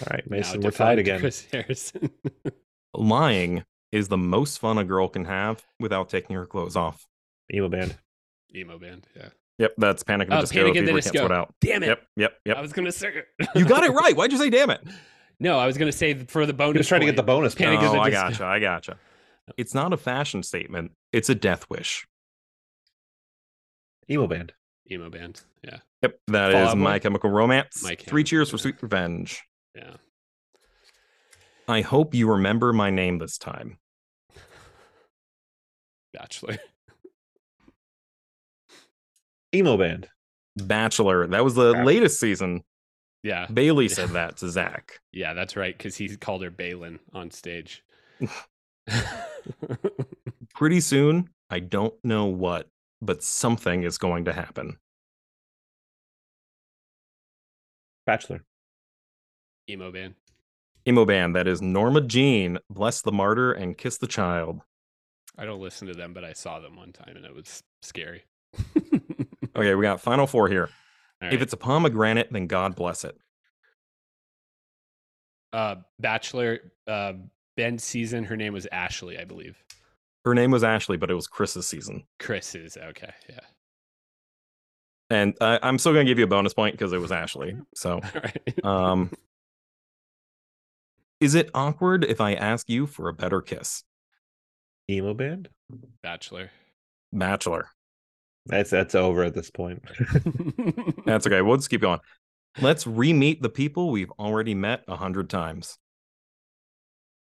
All right, Now Mason, we're defunct tied again. Chris Harrison. Lying is the most fun a girl can have without taking her clothes off. Emo band. Emo band. Yeah. Yep, that's Panic at the Oh, Disco. Panic at the Disco. Sweat Out. Damn it. Yep, yep, yep. I was gonna say. You got it right. Why'd you say damn it? No, I was gonna say for the bonus. He was trying to get the bonus. Panic point. at the oh, I Disco. gotcha. I gotcha. It's not a fashion statement. It's a death wish. Emo band. Emo band. Yeah. Yep, that Fall is Out Boy? My Chemical Romance. My Three cheers for Chemical, sweet revenge. Yeah. I hope you remember my name this time. Bachelor. Emo band. Bachelor. That was the Crap. latest season. Yeah. Bailey said that to Zach. Yeah, that's right. Because he called her Balin on stage. Pretty soon, I don't know what, but something is going to happen. Bachelor. Emo band. Emo band. That is Norma Jean, Bless the Martyr, and Kiss the Child. I don't listen to them, but I saw them one time and it was scary. Okay, we got final four here. All If it's a pomegranate, then God bless it. uh, Bachelor, uh, Ben's season, her name was Ashley, I believe. Her name was Ashley, but it was Chris's season. Chris is okay. Yeah. And I I'm still going to give you a bonus point because it was Ashley. So, All right. um, is it awkward if I ask you for a better kiss? Emo band. Bachelor. Bachelor. That's that's over at this point. That's okay. We'll just keep going. Let's re-meet the people we've already met a hundred times.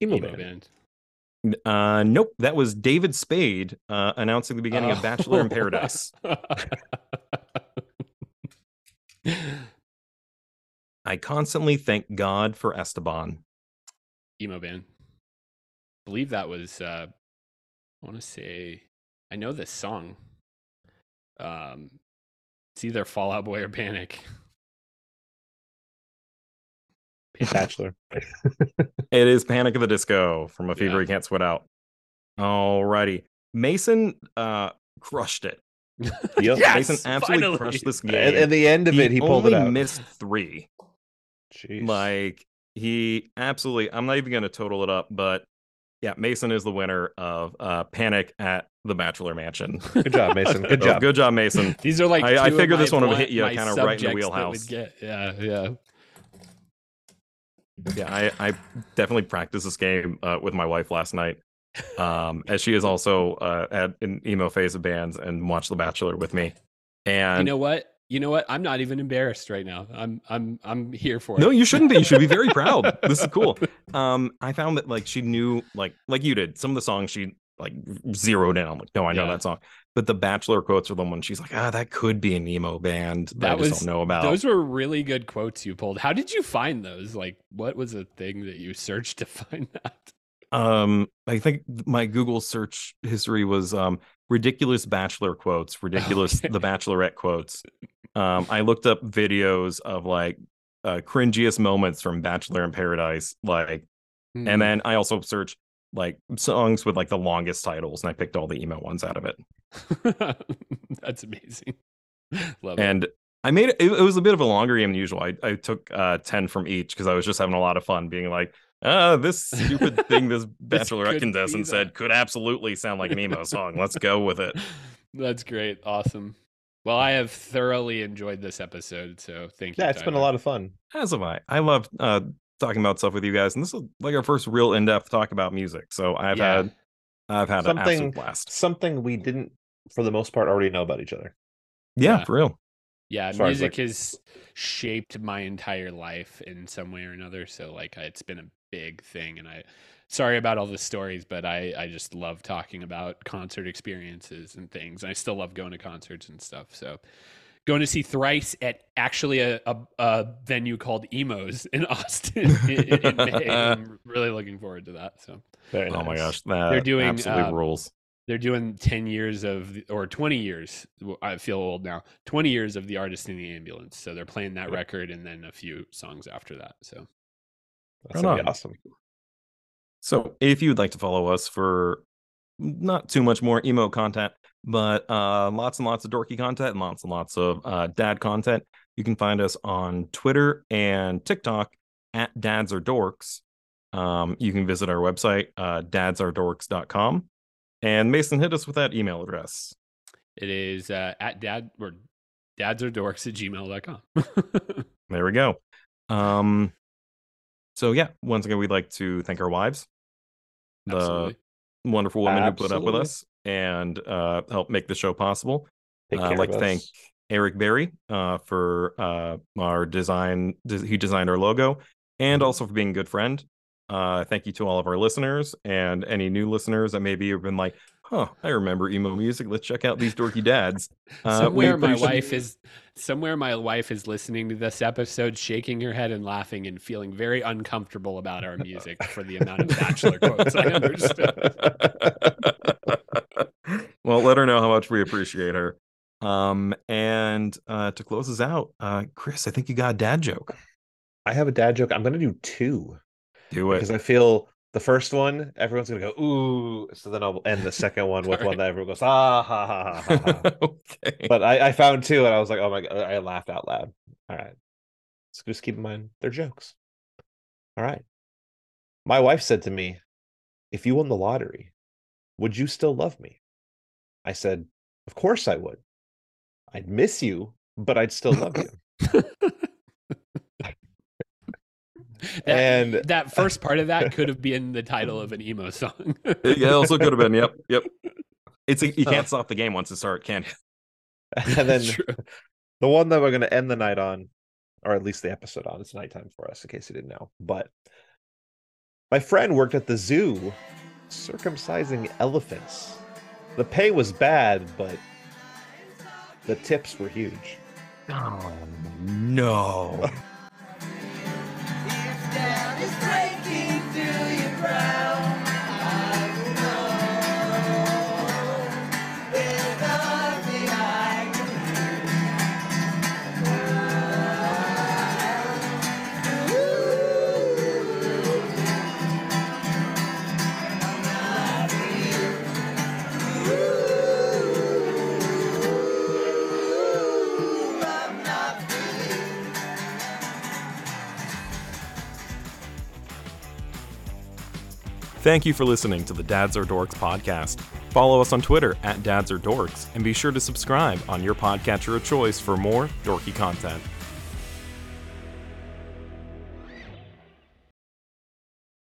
Emo Emo band. band. Uh, nope, that was David Spade uh, announcing the beginning of Bachelor in Paradise. I constantly thank God for Esteban. Emo band. believe that was uh I want to say I know this song. Um it's either Fall Out Boy or Panic. Bachelor. It is Panic of the Disco from a fever Yeah. he can't sweat out. Alrighty. Mason uh crushed it. Yep. Yes, Mason absolutely finally. crushed this game. And, and the end of it, he pulled only it out. missed three. Jeez. Like he absolutely I'm not even gonna total it up, but yeah, Mason is the winner of uh Panic at the Bachelor Mansion. Good job, Mason. Good So, job. good job, Mason. These are like I- I two figured this one would hit you kinda right in the subjects that would wheelhouse. get- yeah, yeah. Yeah, I, I definitely practiced this game uh, with my wife last night. Um, as she is also uh, at an emo phase of bands and watched The Bachelor with me. And You know what? You know what? I'm not even embarrassed right now. I'm I'm I'm here for it. no, you shouldn't be. You should be very proud. This is cool. Um, I found that like she knew like like you did some of the songs she like zeroed in. I'm like, no, I know Yeah. that song. But the Bachelor quotes are the one she's like, ah, that could be an emo band that, I just don't know about. Those were really good quotes you pulled. How did you find those? Like, what was the thing that you searched to find that? Um, I think my Google search history was um ridiculous bachelor quotes, ridiculous Okay. the bachelorette quotes. Um, I looked up videos of like uh cringiest moments from Bachelor in Paradise, like, Hmm. and then I also searched like songs with like the longest titles, and I picked all the emo ones out of it. That's amazing. Love it. And I made it, it, it was a bit of a longer game than usual. I, I took uh 10 from each because I was just having a lot of fun being like, uh, this stupid thing this bachelorette could contestant said could absolutely sound like an emo song. Let's go with it. That's great. Awesome. Well, I have thoroughly enjoyed this episode, so thank you. yeah, it's been a lot of fun. As have I. I love uh talking about stuff with you guys, and this is like our first real in-depth talk about music. So I've Yeah. had I've had an Something- absolute blast. Something we didn't, for the most part, already know about each other. Yeah, Yeah. for real. Yeah, as music like- has shaped my entire life in some way or another. So like, it's been a big thing, and I sorry about all the stories, but I I just love talking about concert experiences and things. I still love going to concerts and stuff. So. Going to see Thrice at actually a, a, a venue called Emos in Austin in, in May. I'm really looking forward to that. So Very Oh my gosh, that They're doing, absolutely uh, rules. they're doing 10 years of or 20 years I feel old now 20 years of the artist in the ambulance so they're playing that Yep. record and then a few songs after that so That's Right gonna be awesome. So if you'd like to follow us for not too much more emo content, but uh, lots and lots of dorky content and lots and lots of uh, dad content, you can find us on Twitter and TikTok at dads are dorks. Um, you can visit our website, uh, dadsaredorks.com. And Mason, hit us with that email address. it is uh, at dad or dads are dorks at gmail.com There we go. Um, so yeah, once again, we'd like to thank our wives, the Absolutely. wonderful women who put up with us and uh, help make the show possible. Take Uh, I'd like to thank. Eric Berry uh, for uh, our design. He designed our logo and Mhm. also for being a good friend. Uh, thank you to all of our listeners and any new listeners that maybe have been like, huh, I remember emo music. Let's check out these dorky dads. Uh, somewhere my wife is somewhere my wife is listening to this episode shaking her head and laughing and feeling very uncomfortable about our music for the amount of bachelor quotes i understand well, let her know how much we appreciate her. Um, and uh, to close us out, uh, Chris, I think you got a dad joke. I have a dad joke. I'm gonna do two Do it. because I feel the first one, everyone's gonna go ooh. So then I'll end the second one with one that everyone goes ah ha ha ha ha. ha. okay. but I, I found two and I was like, oh my god, I laughed out loud. All right. So just keep in mind they're jokes. All right. My wife said to me, if you won the lottery, would you still love me? I said, Of course I would. I'd miss you, but I'd still love you. that, And- that first part of that could have been the title of an emo song It also could have been. Yep. Yep. It's a, you Uh. can't stop the game once it starts, can you? and then True. the one that we're gonna end the night on or at least the episode on. It's nighttime for us, in case you didn't know. But my friend worked at the zoo circumcising elephants. The pay was bad, but the tips were huge. Oh no. Thank you for listening to the Dads Are Dorks podcast. Follow us on Twitter at Dads Are Dorks and be sure to subscribe on your podcatcher of choice for more dorky content.